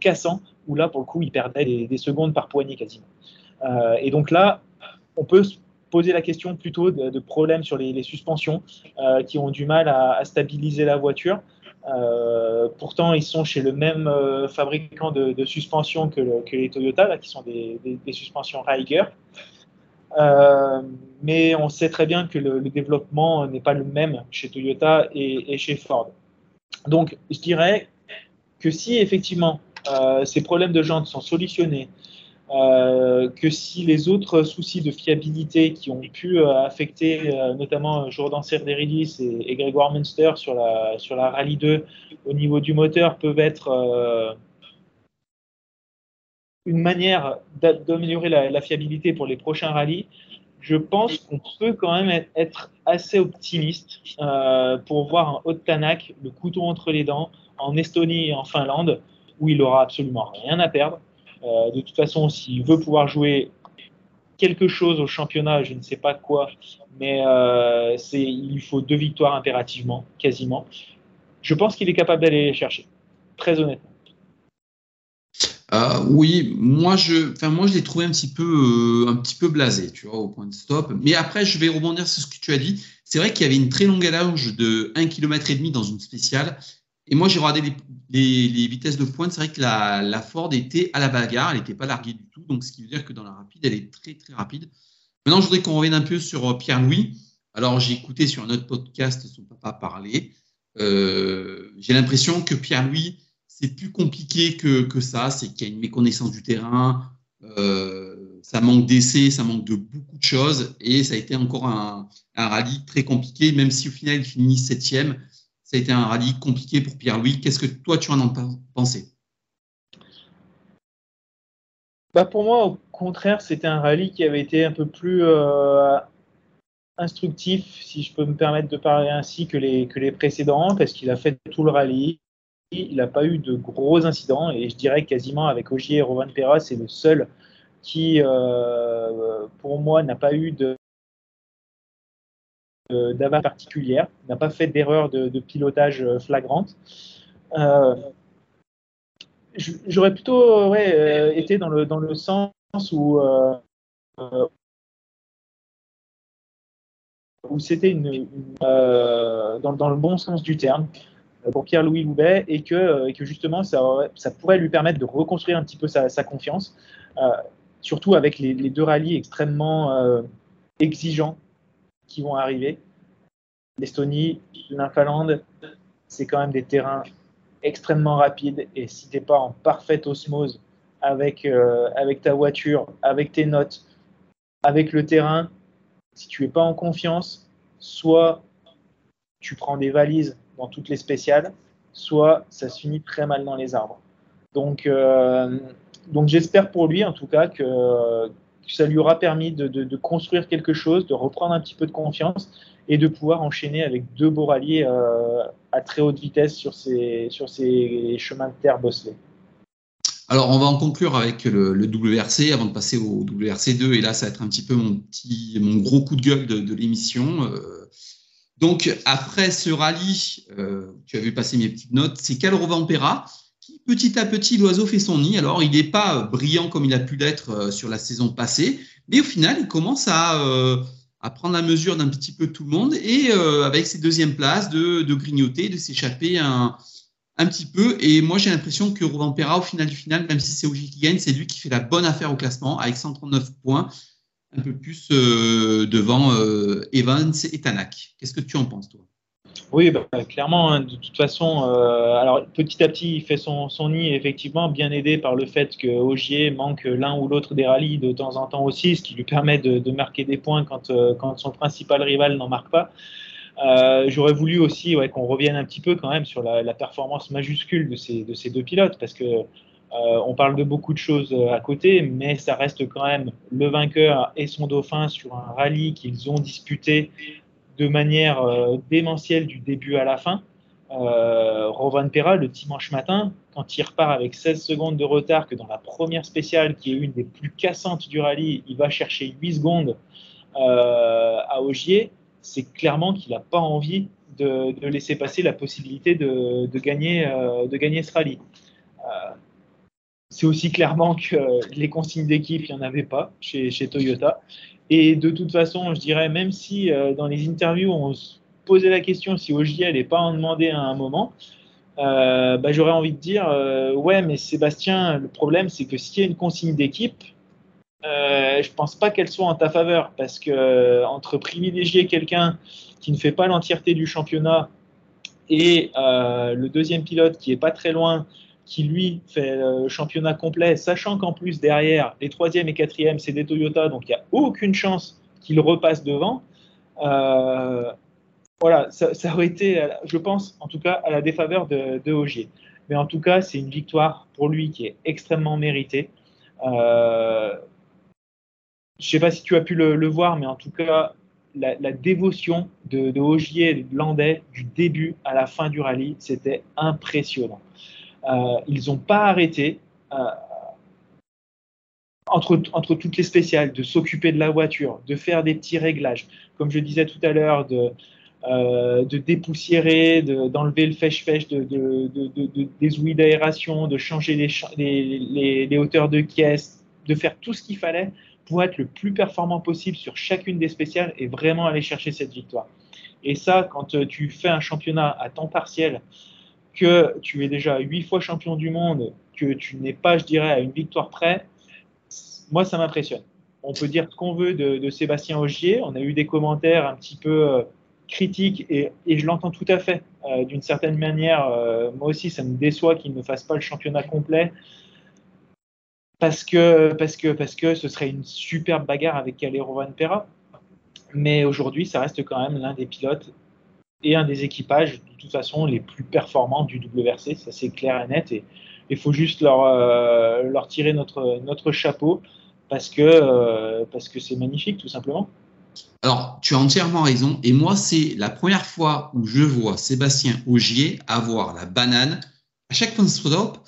cassant, où là, pour le coup, ils perdaient des, secondes par poignée quasiment. Euh, et donc là, on peut se poser la question plutôt de, problèmes sur les, suspensions qui ont du mal à stabiliser la voiture. Euh, pourtant, ils sont chez le même euh, fabricant de, suspension que, les Toyota, là, qui sont des, suspensions Reiger. Euh, mais on sait très bien que le, développement n'est pas le même chez Toyota et, chez Ford. Donc, je dirais que si effectivement ces problèmes de jantes sont solutionnés, euh, que si les autres soucis de fiabilité qui ont pu euh, affecter euh, notamment Jordan Cerderidis et, Grégoire Munster sur la, sur la Rallye 2 au niveau du moteur peuvent être une manière d'améliorer la, fiabilité pour les prochains rallyes, je pense qu'on peut quand même être assez optimiste euh, pour voir un Haute Tanak, le couteau entre les dents, en Estonie et en Finlande, où il aura absolument rien à perdre. Euh, de toute façon, s'il veut pouvoir jouer quelque chose au championnat, je ne sais pas quoi, mais euh, il lui faut deux victoires impérativement, quasiment. Je pense qu'il est capable d'aller les chercher, très honnêtement. Euh, oui, moi je, enfin moi je l'ai trouvé un petit peu, un petit peu blasé, tu vois, au point de stop. Mais après, je vais rebondir sur ce que tu as dit. C'est vrai qu'il y avait une très longue allonge de 1 km et demi dans une spéciale. Et moi, j'ai regardé les, vitesses de pointe. C'est vrai que la, la, Ford était à la bagarre, elle n'était pas larguée du tout. Donc, ce qui veut dire que dans la rapide, elle est très très rapide. Maintenant, je voudrais qu'on revienne un peu sur euh, Pierre-Louis. Alors, j'ai écouté sur un autre podcast son papa parler. Euh, j'ai l'impression que Pierre-Louis c'est plus compliqué que, que ça. C'est qu'il y a une méconnaissance du terrain, euh, ça manque d'essais, ça manque de beaucoup de choses. Et ça a été encore un, un rallye très compliqué, même si au final il finit septième. Ça a été un rallye compliqué pour Pierre-Louis. Qu'est-ce que toi tu en as pensé? Bah Pour moi, au contraire, c'était un rallye qui avait été un peu plus euh, instructif, si je peux me permettre de parler ainsi, que les, précédents, parce qu'il a fait tout le rallye il n'a pas eu de gros incidents et je dirais quasiment avec Ogier et Rovan Perra, c'est le seul qui, euh, pour moi, n'a pas eu de d'avare particulière, n'a pas fait d'erreur de, pilotage flagrante. Euh, j'aurais plutôt euh, été dans le, dans le sens où, où c'était une, dans, le bon sens du terme. Euh, pour Pierre-Louis Loubet et que, euh, que justement ça, ça, pourrait lui permettre de reconstruire un petit peu sa, confiance, euh, surtout avec les, deux rallyes extrêmement exigeants qui vont arriver. L'Estonie, l'Infalande, c'est quand même des terrains extrêmement rapides et si tu n'es pas en parfaite osmose avec, avec ta voiture, avec tes notes, avec le terrain, si tu n'es pas en confiance, soit tu prends des valises dans toutes les spéciales, soit ça se finit très mal dans les arbres. Donc, euh, donc j'espère pour lui en tout cas que, ça lui aura permis de, construire quelque chose, de reprendre un petit peu de confiance et de pouvoir enchaîner avec deux beaux rallyes euh, à très haute vitesse sur ces, sur chemins de terre bosselés. Alors, on va en conclure avec le, WRC avant de passer au WRC2. Et là, ça va être un petit peu mon, petit, mon gros coup de gueule de, l'émission. Euh, donc, après ce rallye, euh, tu as vu passer mes petites notes, c'est Calro Vampera petit à petit, l'oiseau fait son nid. Alors, il n'est pas brillant comme il a pu l'être euh, sur la saison passée, mais au final, il commence à, euh, à prendre la mesure d'un petit peu tout le monde et avec ses deuxièmes places, de, grignoter, de s'échapper un, petit peu. Et moi, j'ai l'impression que Rovampera, au final du final, même si c'est Ogier qui gagne, c'est lui qui fait la bonne affaire au classement avec 139 points un peu plus euh, devant euh, Evans et Tanak. Qu'est-ce que tu en penses, toi? Oui, bah, clairement, hein, de toute façon, euh, petit à petit, il fait son, nid, effectivement, bien aidé par le fait que Ogier manque l'un ou l'autre des rallyes de temps en temps aussi, ce qui lui permet de, marquer des points quand, quand son principal rival n'en marque pas. J'aurais voulu aussi qu'on revienne un petit peu quand même sur la, performance majuscule de ces, de deux pilotes, parce que euh, on parle de beaucoup de choses euh, à côté, mais ça reste quand même le vainqueur et son dauphin sur un rallye qu'ils ont disputé de manière euh, démentielle du début à la fin. Rovan Perra, le dimanche matin, quand il repart avec 16 secondes de retard, que dans la première spéciale, qui est une des plus cassantes du rallye, il va chercher 8 secondes à Ogier, c'est clairement qu'il n'a pas envie de, laisser passer la possibilité de, gagner, de gagner ce rallye c'est aussi clairement que les consignes d'équipe, il n'y en avait pas chez, Toyota. Et de toute façon, je dirais, même si euh, dans les interviews, on se posait la question si OGL n'est pas en demandé à un moment, euh, bah, j'aurais envie de dire, euh, ouais, mais Sébastien, le problème, c'est que s'il y a une consigne d'équipe, je ne pense pas qu'elle soit en ta faveur, parce que entre privilégier quelqu'un qui ne fait pas l'entièreté du championnat et le deuxième pilote qui est pas très loin, qui lui fait le championnat complet, sachant qu'en plus derrière, les troisième et quatrième, c'est des Toyota, donc il n'y a aucune chance qu'il repasse devant. Euh, voilà, ça, aurait été, je pense, en tout cas, à la défaveur de, de Ogier. Mais en tout cas, c'est une victoire pour lui qui est extrêmement méritée. je ne sais pas si tu as pu le, voir, mais en tout cas, la, dévotion de, de Ogier et de Landais du début à la fin du rallye, c'était impressionnant. Ils n'ont pas arrêté entre, entre toutes les spéciales, de s'occuper de la voiture, de faire des petits réglages, comme je disais tout à l'heure, de, euh, dépoussiérer, d'enlever le fèche-fèche de, de, des ouïes d'aération, de changer les, les, hauteurs de caisse, de faire tout ce qu'il fallait pour être le plus performant possible sur chacune des spéciales et vraiment aller chercher cette victoire. Et ça, quand euh, tu fais un championnat à temps partiel, que tu es déjà huit fois champion du monde, que tu n'es pas, je dirais, à une victoire près, moi, ça m'impressionne. On peut dire ce qu'on veut de, Sébastien Ogier. On a eu des commentaires un petit peu euh, critiques et, je l'entends tout à fait. Euh, d'une certaine manière, euh, moi aussi, ça me déçoit qu'il ne fasse pas le championnat complet parce que, parce que, parce que ce serait une superbe bagarre avec Calero Van Pera. Mais aujourd'hui, ça reste quand même l'un des pilotes et un des équipages, de toute façon, les plus performants du WRC. Ça, c'est clair et net. Et il faut juste leur, leur tirer notre, notre chapeau parce que euh, parce que c'est magnifique tout simplement. Alors, tu as entièrement raison. Et moi, c'est la première fois où je vois Sébastien Augier avoir la banane. À chaque point stop,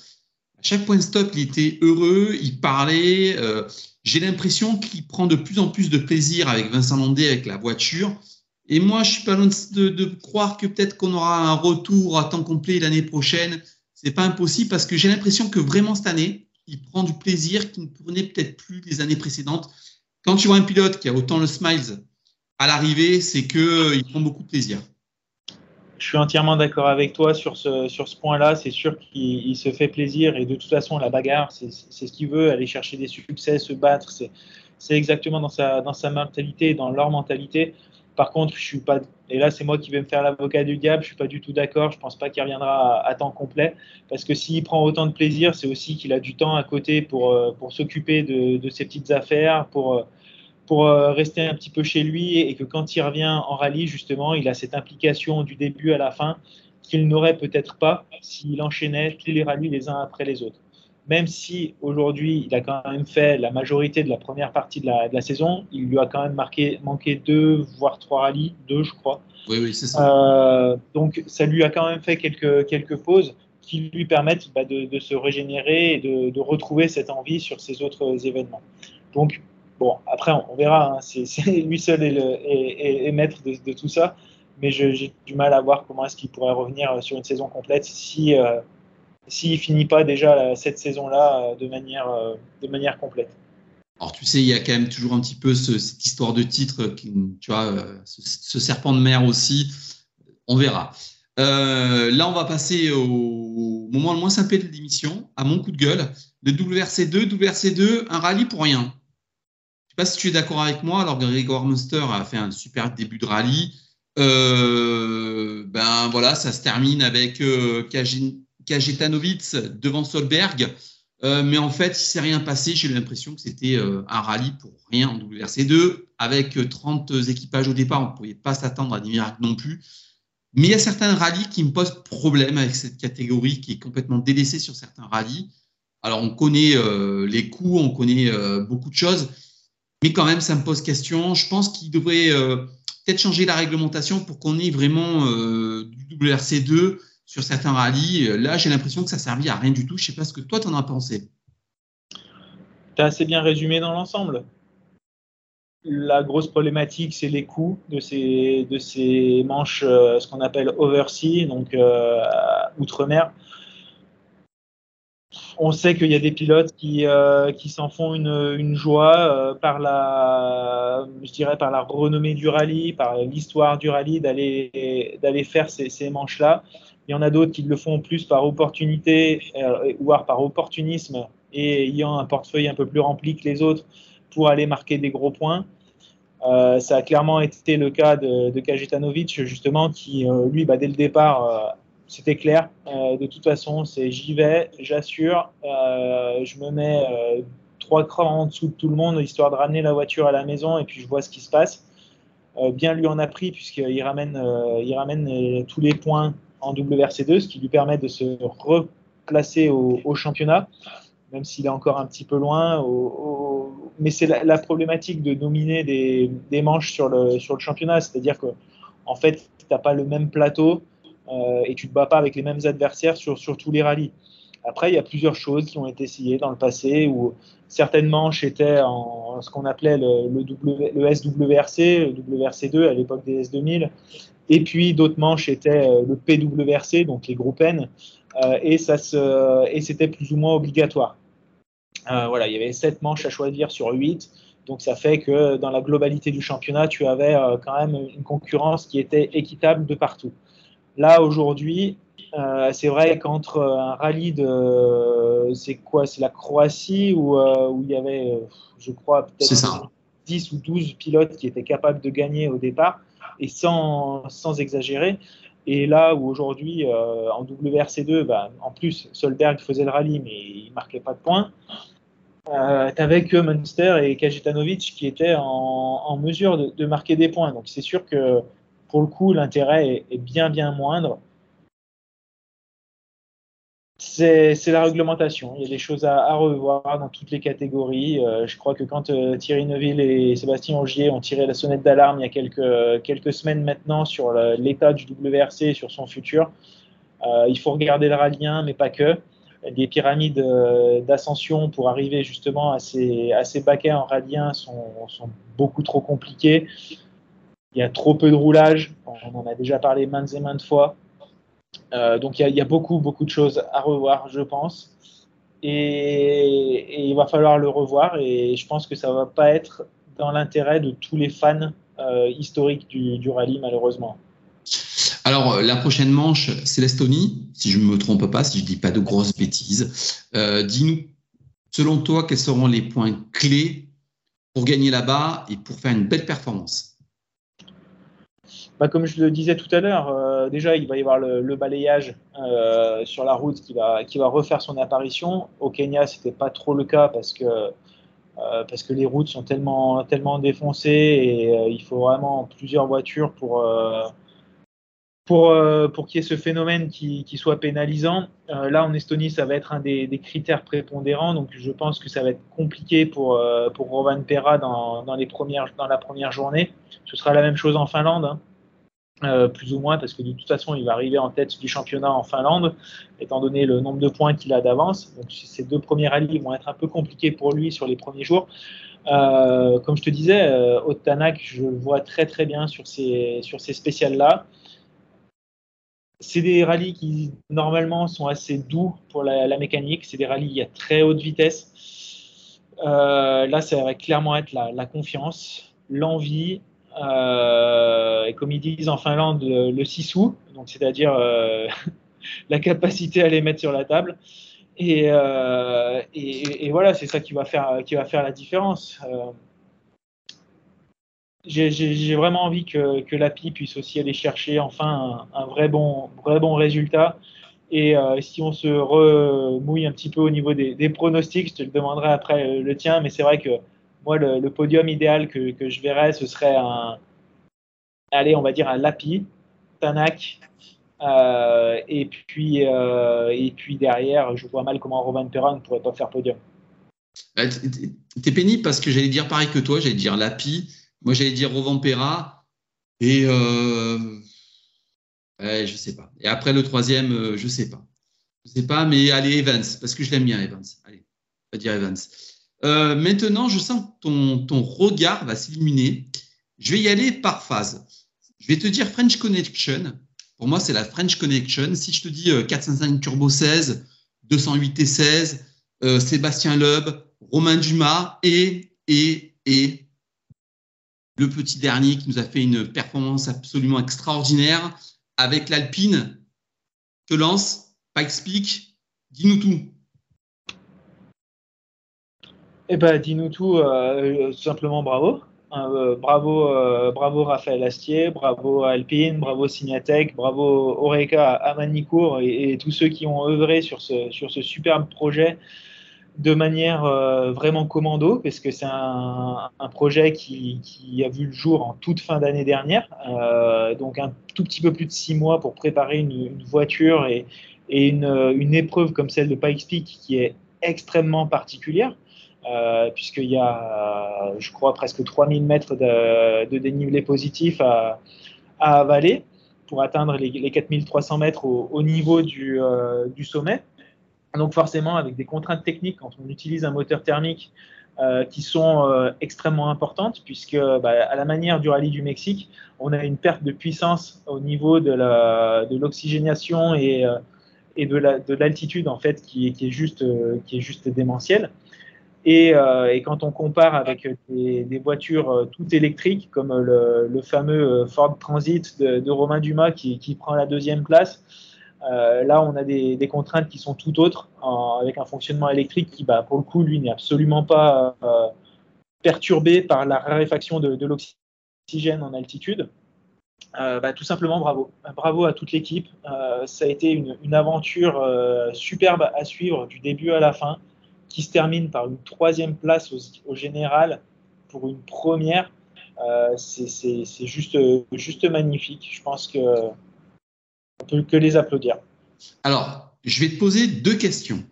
à chaque point stop, il était heureux, il parlait. Euh, j'ai l'impression qu'il prend de plus en plus de plaisir avec Vincent Landé, avec la voiture. Et moi, je suis pas loin de, croire que peut-être qu'on aura un retour à temps complet l'année prochaine. C'est pas impossible parce que j'ai l'impression que vraiment cette année, il prend du plaisir qu'il ne prenait peut-être plus les années précédentes. Quand tu vois un pilote qui a autant le smiles à l'arrivée, c'est qu'il euh, prend beaucoup de plaisir. Je suis entièrement d'accord avec toi sur ce, sur ce point-là. C'est sûr qu'il se fait plaisir et de toute façon, la bagarre, c'est ce qu'il veut, aller chercher des succès, se battre. C'est exactement dans sa, dans sa mentalité, dans leur mentalité. Par contre, je suis pas, et là c'est moi qui vais me faire l'avocat du diable, je suis pas du tout d'accord, je pense pas qu'il reviendra à, temps complet, parce que s'il prend autant de plaisir, c'est aussi qu'il a du temps à côté pour, euh, s'occuper de, de, ses petites affaires, pour, euh, pour euh, rester un petit peu chez lui, et que quand il revient en rallye, justement, il a cette implication du début à la fin qu'il n'aurait peut-être pas s'il enchaînait tous les rallyes les uns après les autres même si aujourd'hui il a quand même fait la majorité de la première partie de la, saison, il lui a quand même marqué, manqué deux, voire trois rallyes, deux je crois. Oui, oui, c'est ça. Euh, donc ça lui a quand même fait quelques, quelques pauses qui lui permettent bah, de, se régénérer et de, retrouver cette envie sur ces autres événements. Donc, bon, après on, verra, hein, c'est lui seul est, maître de, tout ça, mais j'ai du mal à voir comment est-ce qu'il pourrait revenir sur une saison complète si... Euh, s'il finit pas déjà cette saison-là euh, de manière, euh, de manière complète. Alors tu sais, il y a quand même toujours un petit peu cette histoire de titre, tu vois, euh, ce, serpent de mer aussi. On verra. là, on va passer au moment le moins simple de l'émission, à mon coup de gueule, de WRC2. WRC2, un rallye pour rien. Je ne sais pas si tu es d'accord avec moi. Alors, Grégoire Munster a fait un super début de rallye. ben voilà, ça se termine avec euh, Kajetanovic devant Solberg. Euh, mais en fait, il s'est rien passé. J'ai l'impression que c'était euh, un rallye pour rien en WRC2. Avec 30 euh, équipages au départ, on ne pouvait pas s'attendre à des miracles non plus. Mais il y a certains rallyes qui me posent problème avec cette catégorie qui est complètement délaissée sur certains rallyes. Alors, on connaît les coûts, on connaît beaucoup de choses, mais quand même, ça me pose question. Je pense qu'il devrait peut-être changer la réglementation pour qu'on ait vraiment du WRC2 sur certains rallyes. Euh, là, j'ai l'impression que ça servi à rien du tout. Je ne sais pas ce que toi, tu en as pensé. Tu as assez bien résumé dans l'ensemble. La grosse problématique, c'est les coûts de ces, de ces manches, euh, ce qu'on appelle oversea, donc euh, outre-mer. On sait qu'il y a des pilotes qui, qui s'en font une, une joie par la, je dirais par la renommée du rallye, par l'histoire du rallye, d'aller d'aller faire ces, ces manches-là. Il y en a d'autres qui le font plus par opportunité, euh, voire par opportunisme, et ayant un portefeuille un peu plus rempli que les autres pour aller marquer des gros points. Euh, ça a clairement été le cas de, de Kajetanovic, justement, qui, euh, lui, bah, dès le départ, c'était clair. de toute façon, c'est j'y vais, j'assure, je me mets trois crans en dessous de tout le monde, histoire de ramener la voiture à la maison, et puis je vois ce qui se passe. bien lui en a pris, puisqu'il ramène, il ramène tous les points en WRC2, ce qui lui permet de se replacer au, championnat. même s'il est encore un petit peu loin. Mais c'est la, problématique de dominer des, manches sur le, championnat, c'est-à-dire que en fait, tu n'as pas le même plateau et tu ne te bats pas avec les mêmes adversaires sur, sur tous les rallyes. Après, il y a plusieurs choses qui ont été essayées dans le passé où certaines manches étaient en ce qu'on appelait le, le, SWRC, le WRC2 à l'époque des S2000, et puis d'autres manches étaient euh, le PWRC, donc les groupes N, euh, et, ça se, et c'était plus ou moins obligatoire. Euh, voilà, il y avait sept manches à choisir sur 8. Donc ça fait que dans la globalité du championnat, tu avais quand même une concurrence qui était équitable de partout. Là, aujourd'hui, euh, c'est vrai qu'entre un rallye de. C'est quoi C'est la Croatie où, euh, où, il y avait, je crois, peut-être 10 ou 12 pilotes qui étaient capables de gagner au départ, et sans, sans exagérer. Et là où aujourd'hui, euh, en WRC2, bah, en plus, Solberg faisait le rallye, mais il marquait pas de points. Euh, tu avais que Munster et Kajetanovic qui étaient en, en mesure de, marquer des points. Donc c'est sûr que pour le coup, l'intérêt est, bien, bien moindre c'est la réglementation. Il y a des choses à, revoir dans toutes les catégories. Euh, je crois que quand euh, Thierry Neuville et Sébastien Ogier ont tiré la sonnette d'alarme il y a quelques, quelques semaines maintenant sur l'état du WRC et sur son futur, euh, il faut regarder le rallye mais pas que. Les pyramides d'ascension pour arriver justement à ces, baquets en rallye sont, sont beaucoup trop compliqués. Il y a trop peu de roulage. On en a déjà parlé maintes et maintes fois. Euh, donc il y, a beaucoup, beaucoup de choses à revoir, je pense. Et, il va falloir le revoir. Et je pense que ça va pas être dans l'intérêt de tous les fans euh, historiques du, rallye, malheureusement. Alors, la prochaine manche, c'est l'Estonie, si je ne me trompe pas, si je ne dis pas de grosses bêtises. Euh, dis-nous, selon toi, quels seront les points clés pour gagner là-bas et pour faire une belle performance? Bah, comme je le disais tout à l'heure, euh, déjà il va y avoir le, balayage euh, sur la route qui va, refaire son apparition. Au Kenya, c'était pas trop le cas parce que, euh, les routes sont tellement, défoncées et il faut vraiment plusieurs voitures pour, qu'il y ait ce phénomène qui, soit pénalisant. là, en Estonie, ça va être un des, critères prépondérants, donc je pense que ça va être compliqué pour, pour Rovan Pera dans la première journée. Ce sera la même chose en Finlande. Hein. Euh, plus ou moins, parce que de toute façon, il va arriver en tête du championnat en Finlande, étant donné le nombre de points qu'il a d'avance. Donc, ces deux premiers rallyes vont être un peu compliqués pour lui sur les premiers jours. Euh, comme je te disais, euh, Otanak, je le vois très très bien sur ces, sur ces spéciales-là. C'est des rallyes qui normalement sont assez doux pour la, mécanique. C'est des rallyes à très haute vitesse. là, ça va clairement être la, confiance, l'envie, euh, et comme ils disent en Finlande, le, le donc c'est-à-dire euh, la capacité à les mettre sur la table. Et, euh, voilà, c'est ça qui va faire, la différence. J'ai vraiment envie que, que l'API puisse aussi aller chercher enfin un, vrai, bon, vrai bon résultat. Et si on se remouille un petit peu au niveau des, des, pronostics, je te le demanderai après le tien, mais c'est vrai que moi, le, podium idéal que, je verrais, ce serait un, allez, on va dire un Lapi, Tanak, euh, et puis euh, et puis derrière, je vois mal comment Roman Perron ne pourrait pas faire podium. Bah, t'es pénible parce que j'allais dire pareil que toi, j'allais dire Lapi, moi j'allais dire Rovan Perra, et euh, je sais pas. Et après le troisième, euh, je sais pas. Je sais pas, mais allez Evans, parce que je l'aime bien Evans. Allez, on va dire Evans. Euh, maintenant, je sens que ton, regard va s'illuminer. Je vais y aller par phase. Je vais te dire French Connection. Pour moi, c'est la French Connection. Si je te dis 405 euh, Turbo 16, 208 T16, euh, Sébastien Loeb, Romain Dumas et, et, et le petit dernier qui nous a fait une performance absolument extraordinaire avec l'Alpine. Te lance, pas explique, dis-nous tout. Eh ben, dis-nous tout, euh, simplement bravo. Euh, bravo, euh, bravo Raphaël Astier, bravo Alpine, bravo Signatech, bravo Oreca à et, tous ceux qui ont œuvré sur ce, sur ce superbe projet de manière vraiment commando, parce que c'est un, projet qui, a vu le jour en toute fin d'année dernière, donc un tout petit peu plus de six mois pour préparer une, voiture et, une, une, épreuve comme celle de Pikes Peak qui est extrêmement particulière, euh, puisqu'il y a, je crois, presque 3000 mètres de, dénivelé positif à, avaler pour atteindre les, les 4300 mètres au, au niveau du, euh, du, sommet. Donc forcément, avec des contraintes techniques, quand on utilise un moteur thermique euh, qui sont euh, extrêmement importantes, puisque bah, à la manière du rallye du Mexique, on a une perte de puissance au niveau de l'oxygénation et, euh, de l'altitude en fait qui, est juste, qui est juste démentielle. Et, euh, et, quand on compare avec des, voitures euh, toutes électriques, comme le, le fameux Ford Transit de, Romain Dumas qui, prend la deuxième place, euh, là on a des, contraintes qui sont tout autres, avec un fonctionnement électrique qui, bah, pour le coup, lui, n'est absolument pas euh, perturbé par la raréfaction de, l'oxygène en altitude. Euh, bah, tout simplement bravo. Bravo à toute l'équipe. Euh, ça a été une, aventure euh, superbe à suivre du début à la fin qui se termine par une troisième place au, au général pour une première, euh, c'est juste, juste magnifique. Je pense que on peut que les applaudir. Alors, je vais te poser deux questions.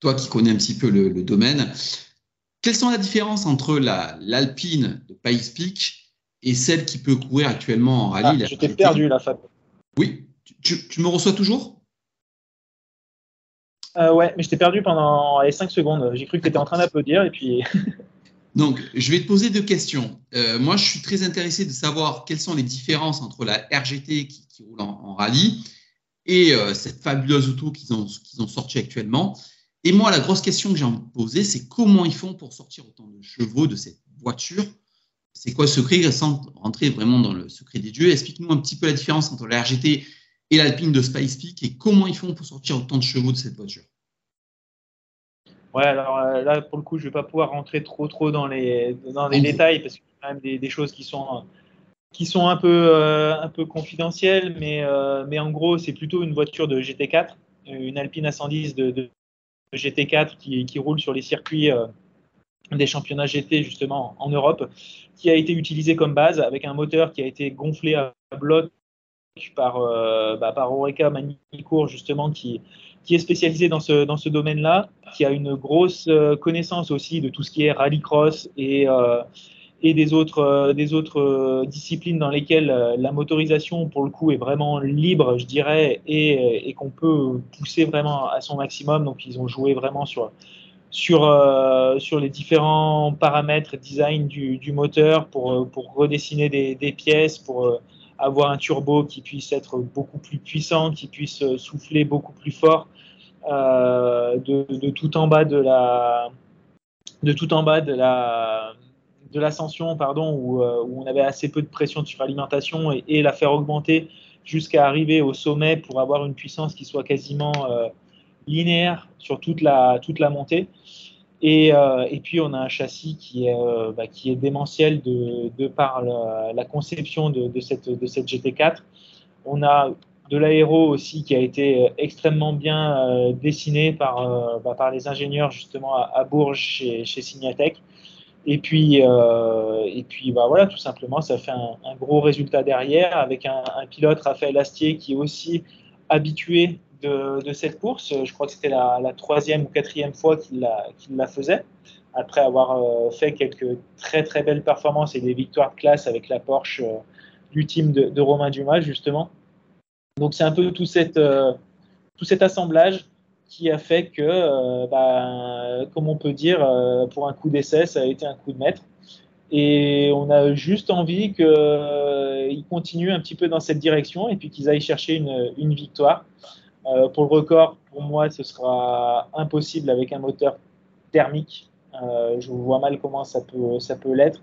Toi qui connais un petit peu le, le domaine, quelles sont la différence entre l'Alpine de Pays Peak et celle qui peut courir actuellement en rallye ah, Je t'ai perdu la Fab. Oui, tu, tu, me reçois toujours? Euh, ouais, mais je t'ai perdu pendant les 5 secondes. J'ai cru que tu étais en train d'applaudir puis. Donc, je vais te poser deux questions. Euh, moi, je suis très intéressé de savoir quelles sont les différences entre la RGT qui, roule en, rallye et euh, cette fabuleuse auto qu'ils ont, qu'ils ont sortie actuellement. Et moi, la grosse question que j'ai envie de poser, c'est comment ils font pour sortir autant de chevaux de cette voiture? C'est quoi le secret Sans rentrer vraiment dans le secret des dieux, explique-nous un petit peu la différence entre la RGT et l'Alpine de Spice Peak et comment ils font pour sortir autant de chevaux de cette voiture. Ouais, alors euh, là, pour le coup, je ne vais pas pouvoir rentrer trop trop dans les, dans les détails parce qu'il y a quand même des, des, choses qui sont, qui sont un, peu, euh, un peu confidentielles, mais, euh, mais en gros, c'est plutôt une voiture de GT4, une Alpine A110 de, de GT4 qui, qui, roule sur les circuits euh, des championnats GT justement en Europe, qui a été utilisée comme base avec un moteur qui a été gonflé à bloc par, euh, bah, par Manicourt, justement, qui, qui est spécialisé dans ce, dans ce domaine-là, qui a une grosse euh, connaissance aussi de tout ce qui est rallycross et, euh, et des autres, euh, des autres disciplines dans lesquelles la motorisation, pour le coup, est vraiment libre, je dirais, et, et qu'on peut pousser vraiment à son maximum. Donc, ils ont joué vraiment sur sur, sur les différents paramètres design du, du moteur pour, pour redessiner des, des pièces, pour avoir un turbo qui puisse être beaucoup plus puissant, qui puisse souffler beaucoup plus fort, euh, de, tout en bas de la, de tout en bas de la, de l'ascension, pardon, où, euh, où, on avait assez peu de pression de suralimentation et, la faire augmenter jusqu'à arriver au sommet pour avoir une puissance qui soit quasiment euh, linéaire sur toute la, toute la montée. Et, euh, et, puis on a un châssis qui est, euh, bah, qui est démentiel de, par la, conception de, cette, de cette GT4. On a de l'aéro aussi qui a été extrêmement bien euh, dessiné par, bah, par les ingénieurs justement à, Bourges chez, chez Signatech. Et puis, et puis bah, voilà, tout simplement, ça fait un, un gros résultat derrière avec un, un, pilote, Raphaël Astier, qui est aussi habitué de, cette course. Je crois que c'était la, troisième ou quatrième fois qu'il la, faisait, après avoir euh, fait quelques très très belles performances et des victoires de classe avec la Porsche euh, du team de, Romain Dumas, justement. Donc c'est un peu tout, euh, cet assemblage qui a fait que, bah, comme on peut dire, pour un coup d'essai, ça a été un coup de maître. Et on a juste envie qu'ils continuent un petit peu dans cette direction et puis qu'ils aillent chercher une victoire. Euh, pour le record, pour moi, ce sera impossible avec un moteur thermique. Euh, je vois mal comment ça peut, ça peut l'être,